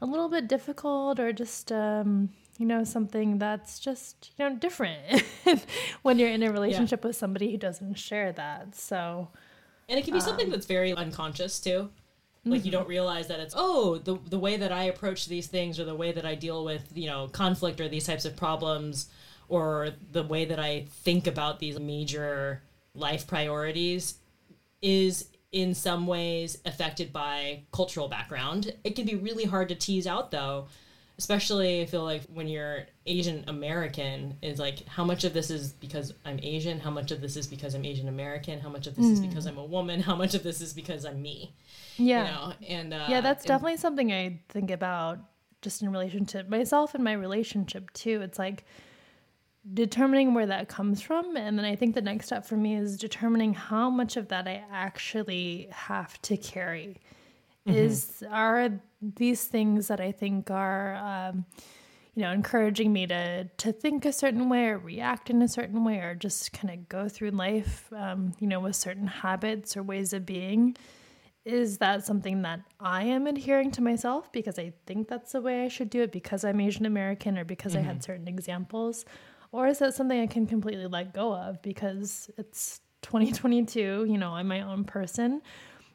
a little bit difficult or just um, you know something that's just you know different when you're in a relationship with somebody who doesn't share that. So And it can be Um, something that's very unconscious too. Like mm-hmm. you don't realize that it's oh the the way that I approach these things or the way that I deal with you know conflict or these types of problems or the way that I think about these major life priorities is in some ways affected by cultural background. It can be really hard to tease out though, especially I feel like when you're Asian American is like how much of this is because I'm Asian, how much of this is because I'm Asian American, how much of this is because I'm a woman, how much of this is because I'm me. yeah, You know, and uh, yeah, that's and- definitely something I think about just in relation to myself and my relationship too. It's like determining where that comes from and then i think the next step for me is determining how much of that i actually have to carry. Is are these things that i think are um, you know encouraging me to to think a certain way or react in a certain way or just kind of go through life um, you know with certain habits or ways of being is that something that I am adhering to myself because I think that's the way I should do it because I'm Asian American or because I had certain examples? Or is that something I can completely let go of because it's 2022, you know, I'm my own person.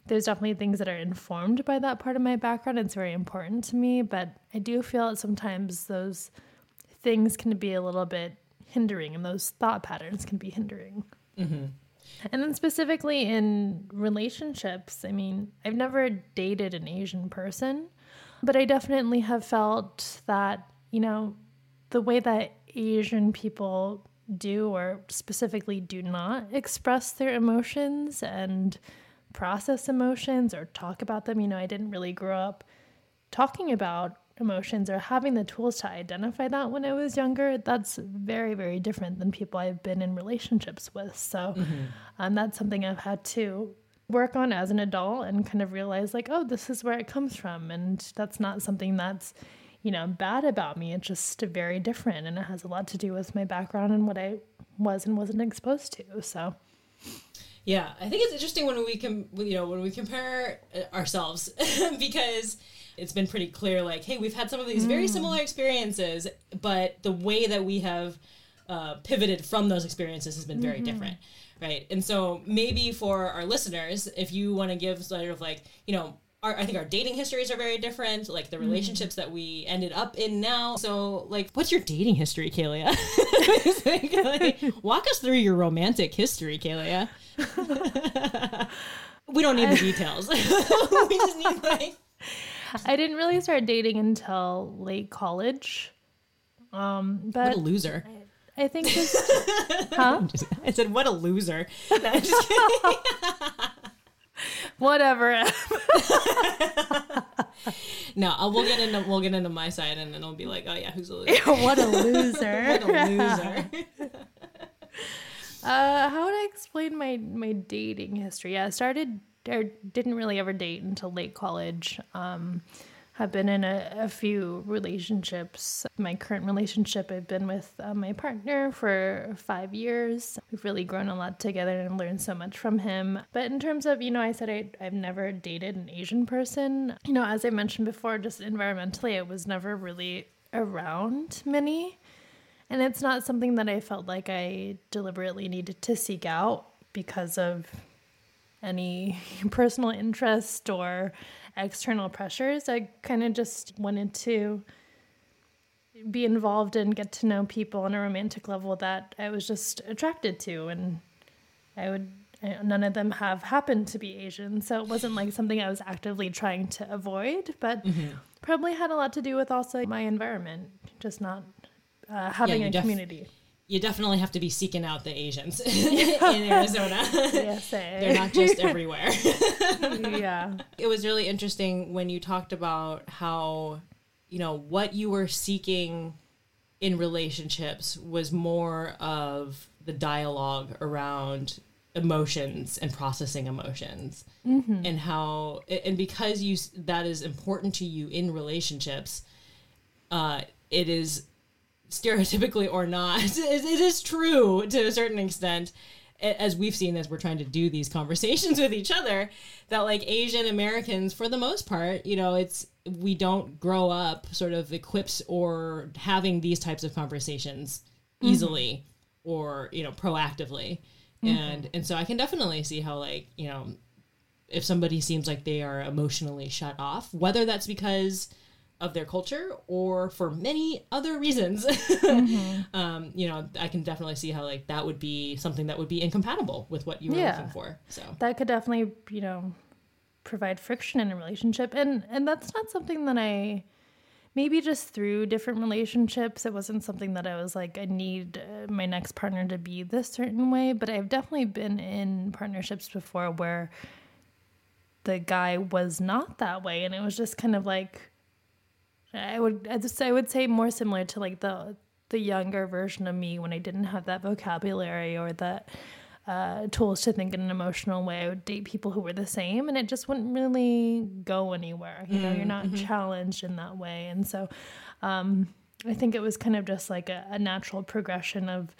There's definitely things that are informed by that part of my background. It's very important to me, but I do feel that sometimes those things can be a little bit hindering and those thought patterns can be hindering. Mm-hmm. And then specifically in relationships, I mean, I've never dated an Asian person, but I definitely have felt that, you know, the way that Asian people do or specifically do not express their emotions and process emotions or talk about them. You know, I didn't really grow up talking about emotions or having the tools to identify that when I was younger, that's very, very different than people I've been in relationships with. So um, that's something I've had to work on as an adult and kind of realize, like, oh, this is where it comes from. And that's not something that's, you know, bad about me. It's just very different. And it has a lot to do with my background and what I was and wasn't exposed to. So. Yeah, I think it's interesting when we can, you know, when we compare uh, ourselves because it's been pretty clear, like, hey, we've had some of these very similar experiences, but the way that we have uh, pivoted from those experiences has been very different, right? And so maybe for our listeners, if you want to give sort of like, you know, our, I think our dating histories are very different, like the relationships that we ended up in now. So, like, what's your dating history, Kalia? Like, walk us through your romantic history, Kalia. we don't need the details. we just need like I didn't really start dating until late college. Um, but what a loser. I think just, huh? I said, "What a loser." No, I'm just kidding. Whatever. no, uh, we'll get into we'll get into my side, and then it'll be like, "Oh yeah, who's a loser?" what a loser. what a loser. Uh, how would I explain my my dating history? Yeah, I started or didn't really ever date until late college. Um, have been in a, a few relationships. My current relationship, I've been with uh, my partner for five years. We've really grown a lot together and learned so much from him. But in terms of, you know, I said I, I've never dated an Asian person. You know, as I mentioned before, just environmentally, I was never really around many. And it's not something that I felt like I deliberately needed to seek out because of any personal interest or external pressures. I kind of just wanted to be involved and get to know people on a romantic level that I was just attracted to. And I would, none of them have happened to be Asian. So it wasn't like something I was actively trying to avoid, but probably had a lot to do with also my environment, just not uh, having you a def- community. You definitely have to be seeking out the Asians in Arizona. Yes, They're not just everywhere. yeah. it was really interesting when you talked about how you know what you were seeking in relationships was more of the dialogue around emotions and processing emotions and how and because you that is important to you in relationships uh it is stereotypically or not. It it is true to a certain extent as we've seen as we're trying to do these conversations with each other that like asian americans for the most part you know it's we don't grow up sort of equipped or having these types of conversations mm-hmm. easily or you know proactively. Mm-hmm. And and so i can definitely see how like you know if somebody seems like they are emotionally shut off whether that's because of their culture or for many other reasons. Um, you know i can definitely see how like that would be something that would be incompatible with what you were Yeah. looking for so. That could definitely you know provide friction in a relationship and and that's not something that i maybe just through different relationships it wasn't something that i was like i need uh, my next partner to be this certain way but i've definitely been in partnerships before where the guy was not that way and it was just kind of like i would i just i would say more similar to like the the younger version of me when i didn't have that vocabulary or that uh, tools to think in an emotional way. I would date people who were the same, and it just wouldn't really go anywhere. You know, you're not challenged in that way, and so um, I think it was kind of just like a, a natural progression of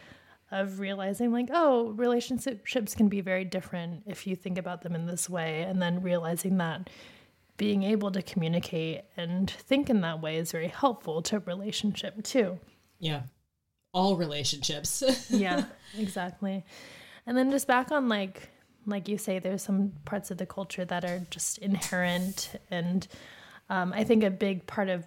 of realizing like oh relationships can be very different if you think about them in this way and then realizing that being able to communicate and think in that way is very helpful to a relationship too. Yeah. All relationships. Yeah exactly. And then just back on like like you say there's some parts of the culture that are just inherent and um, i think a big part of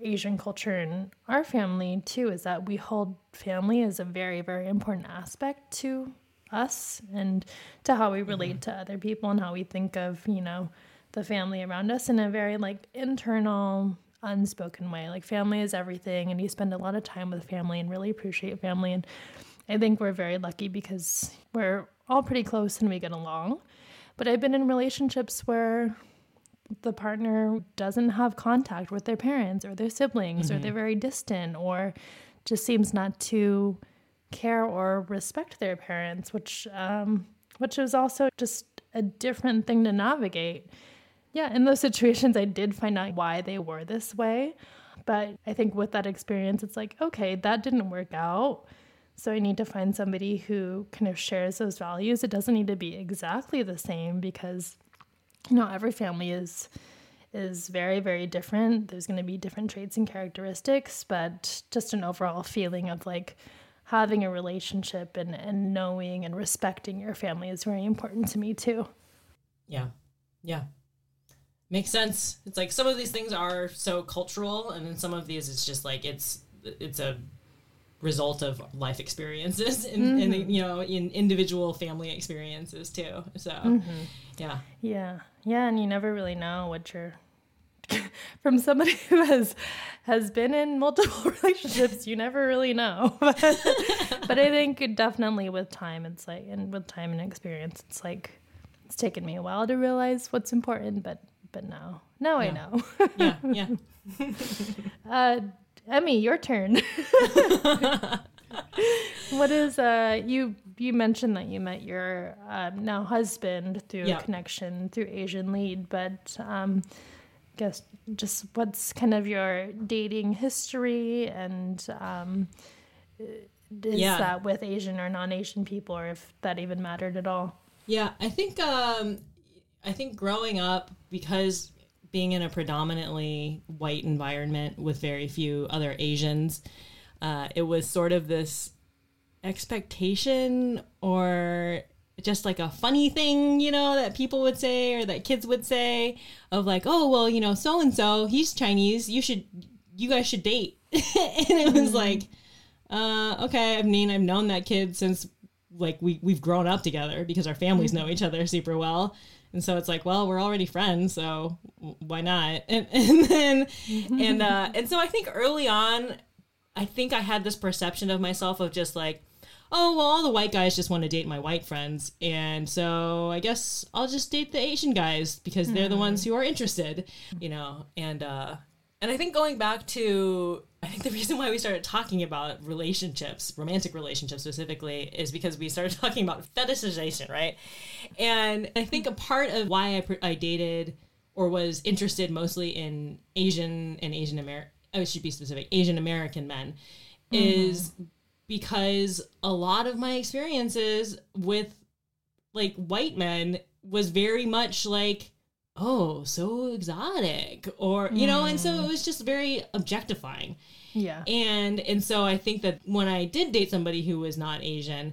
asian culture in our family too is that we hold family as a very very important aspect to us and to how we relate to other people and how we think of you know the family around us in a very like internal unspoken way. Like family is everything and you spend a lot of time with family and really appreciate family. And I think we're very lucky because we're all pretty close and we get along. But I've been in relationships where the partner doesn't have contact with their parents or their siblings or they're very distant or just seems not to care or respect their parents which um which is also just a different thing to navigate yeah in those situations i did find out why they were this way but i think with that experience it's like okay that didn't work out so I need to find somebody who kind of shares those values. It doesn't need to be exactly the same because you know every family is is very very different. There's going to be different traits and characteristics, but just an overall feeling of like having a relationship and and knowing and respecting your family is very important to me too. Yeah. Yeah. Makes sense. It's like some of these things are so cultural and then some of these it's just like it's it's a result of life experiences and, and mm-hmm. you know in individual family experiences too. So mm-hmm. yeah. Yeah. Yeah, and you never really know what you're from somebody who has has been in multiple relationships, you never really know. but, but I think definitely with time it's like and with time and experience, it's like it's taken me a while to realize what's important, but but now now I know. Yeah. Yeah. uh Emmy, your turn. what is uh you you mentioned that you met your um, now husband through Yeah. a connection through Asian Lead, but um guess just what's kind of your dating history and um is Yeah. that with Asian or non-Asian people or if that even mattered at all? Yeah, I think um, I think growing up because being in a predominantly white environment with very few other Asians, uh, it was sort of this expectation or just like a funny thing, you know, that people would say or that kids would say of like, oh well, you know, so and so, he's Chinese, you should, you guys should date, and it was like, uh, okay, I mean, I've known that kid since like we we've grown up together because our families know each other super well. And so it's like, well, we're already friends, so why not? And and then and uh and so I think early on I think I had this perception of myself of just like, oh, well, all the white guys just want to date my white friends. And so I guess I'll just date the Asian guys because they're the ones who are interested, you know? And, uh, and I think going back to, I think the reason why we started talking about relationships, romantic relationships specifically, is because we started talking about fetishization, right? And I think a part of why I, I dated or was interested mostly in Asian and Asian American, I should be specific, Asian American men, mm-hmm. is because a lot of my experiences with like white men was very much like oh so exotic or you know and so mm. it was just very objectifying. Yeah. and and so i think that when i did date somebody who was not asian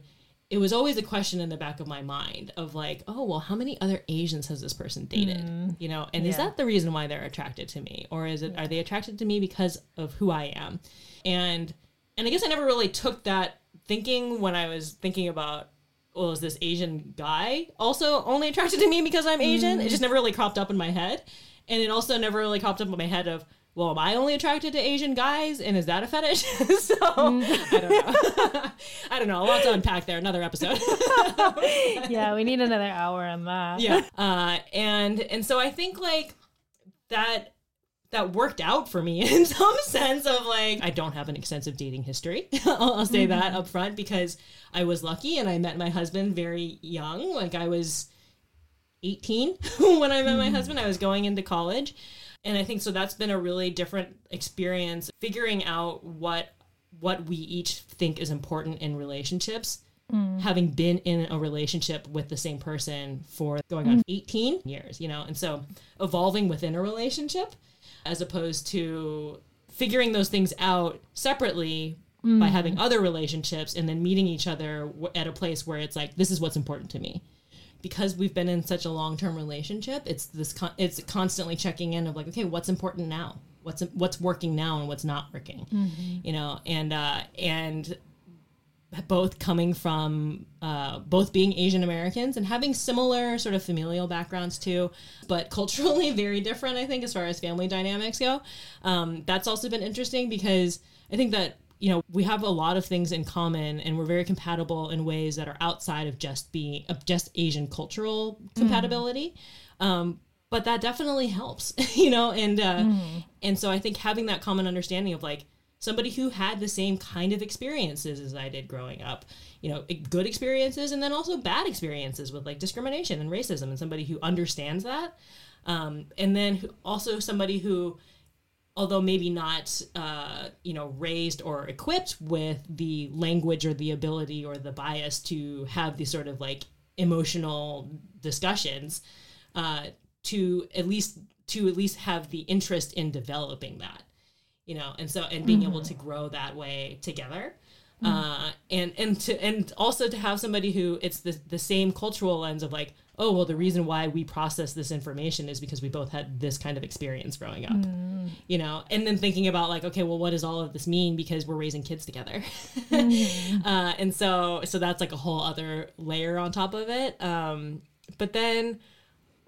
it was always a question in the back of my mind of like oh well how many other asians has this person dated? Mm. You know and is that the reason why they're attracted to me? Or is it are they attracted to me because of who i am? And and i guess i never really took that thinking when i was thinking about well is this asian guy also only attracted to me because i'm asian? It just never really cropped up in my head. And it also never really cropped up in my head of well am i only attracted to asian guys? And is that a fetish? So i don't know. I don't know. A lot to unpack there. Another episode. Yeah, we need another hour on that. yeah. Uh and and so i think like that that worked out for me in some sense of like I don't have an extensive dating history. I'll, say that up front because I was lucky and I met my husband very young. Like I was 18 when I met my mm. husband. I was going into college. And I think so that's been a really different experience figuring out what what we each think is important in relationships mm. having been in a relationship with the same person for going on mm. 18 years, you know, and so evolving within a relationship as opposed to figuring those things out separately by having other relationships and then meeting each other w- at a place where it's like, this is what's important to me. Because we've been in such a long term relationship, it's this con- it's constantly checking in of like, okay, what's important now? What's what's working now and what's not working, you know, and uh, and both coming from uh, both being Asian Americans and having similar sort of familial backgrounds too, but culturally very different. I think as far as family dynamics go, um, that's also been interesting because I think that you know we have a lot of things in common and we're very compatible in ways that are outside of just being of just Asian cultural compatibility. Um, but that definitely helps, you know, and uh, and so I think having that common understanding of like somebody who had the same kind of experiences as I did growing up, you know, good experiences and then also bad experiences with like discrimination and racism, and somebody who understands that, um, and then also somebody who although maybe not uh, you know raised or equipped with the language or the ability or the bias to have these sort of like emotional discussions uh, to at least to at least have the interest in developing that you know and so and being able to grow that way together. Uh, and and to and also to have somebody who it's the the same cultural lens of like oh well the reason why we process this information is because we both had this kind of experience growing up you know? And then thinking about like okay well what does all of this mean because we're raising kids together? Uh, and so so that's like a whole other layer on top of it. Um, but then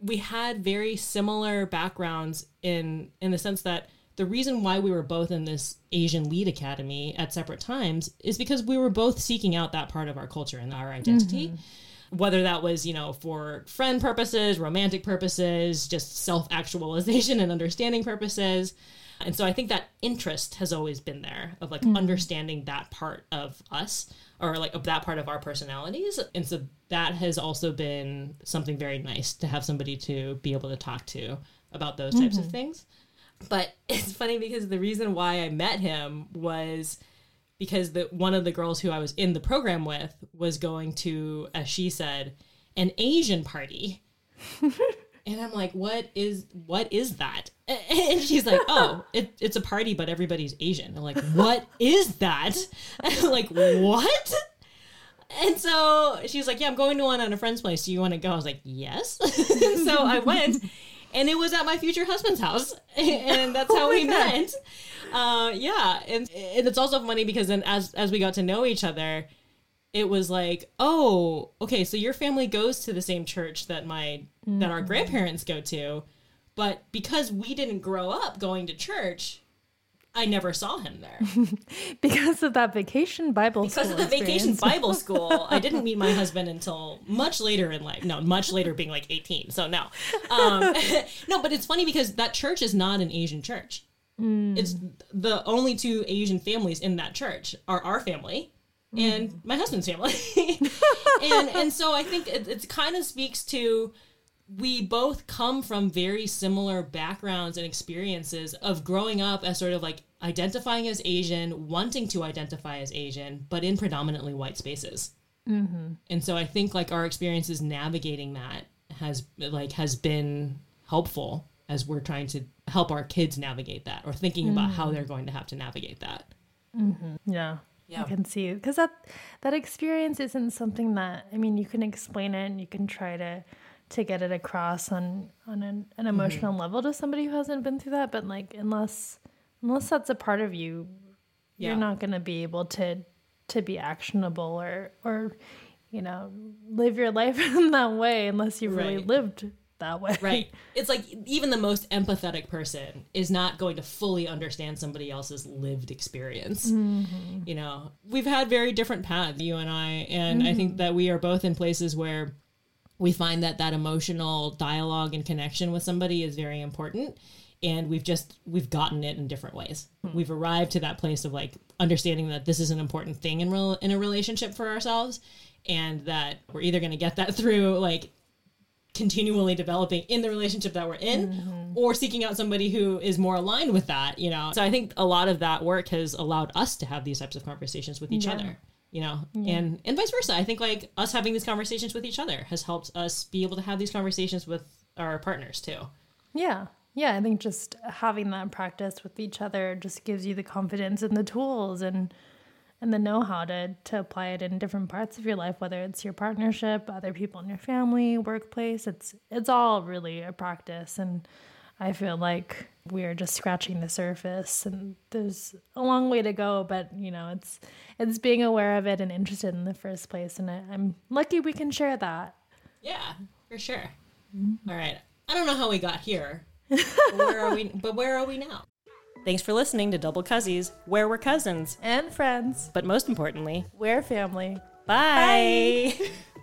we had very similar backgrounds in in the sense that the reason why we were both in this Asian Lead Academy at separate times is because we were both seeking out that part of our culture and our identity. Mm-hmm. Whether that was, you know, for friend purposes, romantic purposes, just self actualization and understanding purposes. And so I think that interest has always been there of like mm-hmm. understanding that part of us or like of that part of our personalities. And so that has also been something very nice to have somebody to be able to talk to about those types of mm-hmm. things. But it's funny because the reason why I met him was because the one of the girls who I was in the program with was going to, as she said, an Asian party. And I'm like, what is what is that? And she's like, oh, it, it's a party, but everybody's Asian. I'm like, what is that? I'm like, what? And so she's like, yeah, I'm going to one on a friend's place. Do you want to go? I was like, yes. so I went, and it was at my future husband's house, and that's how we met. Uh, yeah, and, and it's also funny because then as as we got to know each other, it was like, oh, okay, so your family goes to the same church that my that our grandparents go to, but because we didn't grow up going to church, I never saw him there. because of that vacation Bible Because school of the vacation. Bible school, I didn't meet my husband until much later in life. No, much later being like 18. So no. Um, no, but it's funny because that church is not an Asian church. It's the only two Asian families in that church are our family and my husband's family. and and so I think it, it kind of speaks to we both come from very similar backgrounds and experiences of growing up as sort of like identifying as Asian, wanting to identify as Asian, but in predominantly white spaces. Mm-hmm. And so I think like our experiences navigating that has like has been helpful as we're trying to help our kids navigate that or thinking about how mm. they're going to have to navigate that. Mm-hmm. Yeah. Yeah. I can see because that that experience isn't something that I mean you can explain it and you can try to to get it across on on an, an emotional Mm-hmm. level to somebody who hasn't been through that but like unless unless that's a part of you Yeah. you're not going to be able to to be actionable or or you know live your life in that way unless you really Right. lived that way Right. It's like even the most empathetic person is not going to fully understand somebody else's lived experience. You know, we've had very different paths, you and I, and I think that we are both in places where we find that that emotional dialogue and connection with somebody is very important and we've just we've gotten it in different ways. Hmm. We've arrived to that place of like understanding that this is an important thing in real in a relationship for ourselves and that we're either going to get that through like continually developing in the relationship that we're in mm-hmm. or seeking out somebody who is more aligned with that you know? So i think a lot of that work has allowed us to have these types of conversations with each Yeah. other you know and and vice versa i think like us having these conversations with each other has helped us be able to have these conversations with our partners too Yeah. Yeah. I think just having that practice with each other just gives you the confidence and the tools and and the know how to to apply it in different parts of your life, whether it's your partnership, other people in your family, workplace. It's it's all really a practice and I feel like we're just scratching the surface and there's a long way to go, but you know, it's it's being aware of it and interested in the first place. And I, I'm lucky we can share that. yeah for sure All right i don't know how we got here but where are we but where are we now thanks for listening to double cousins where we're cousins And friends, but most importantly we're family. bye.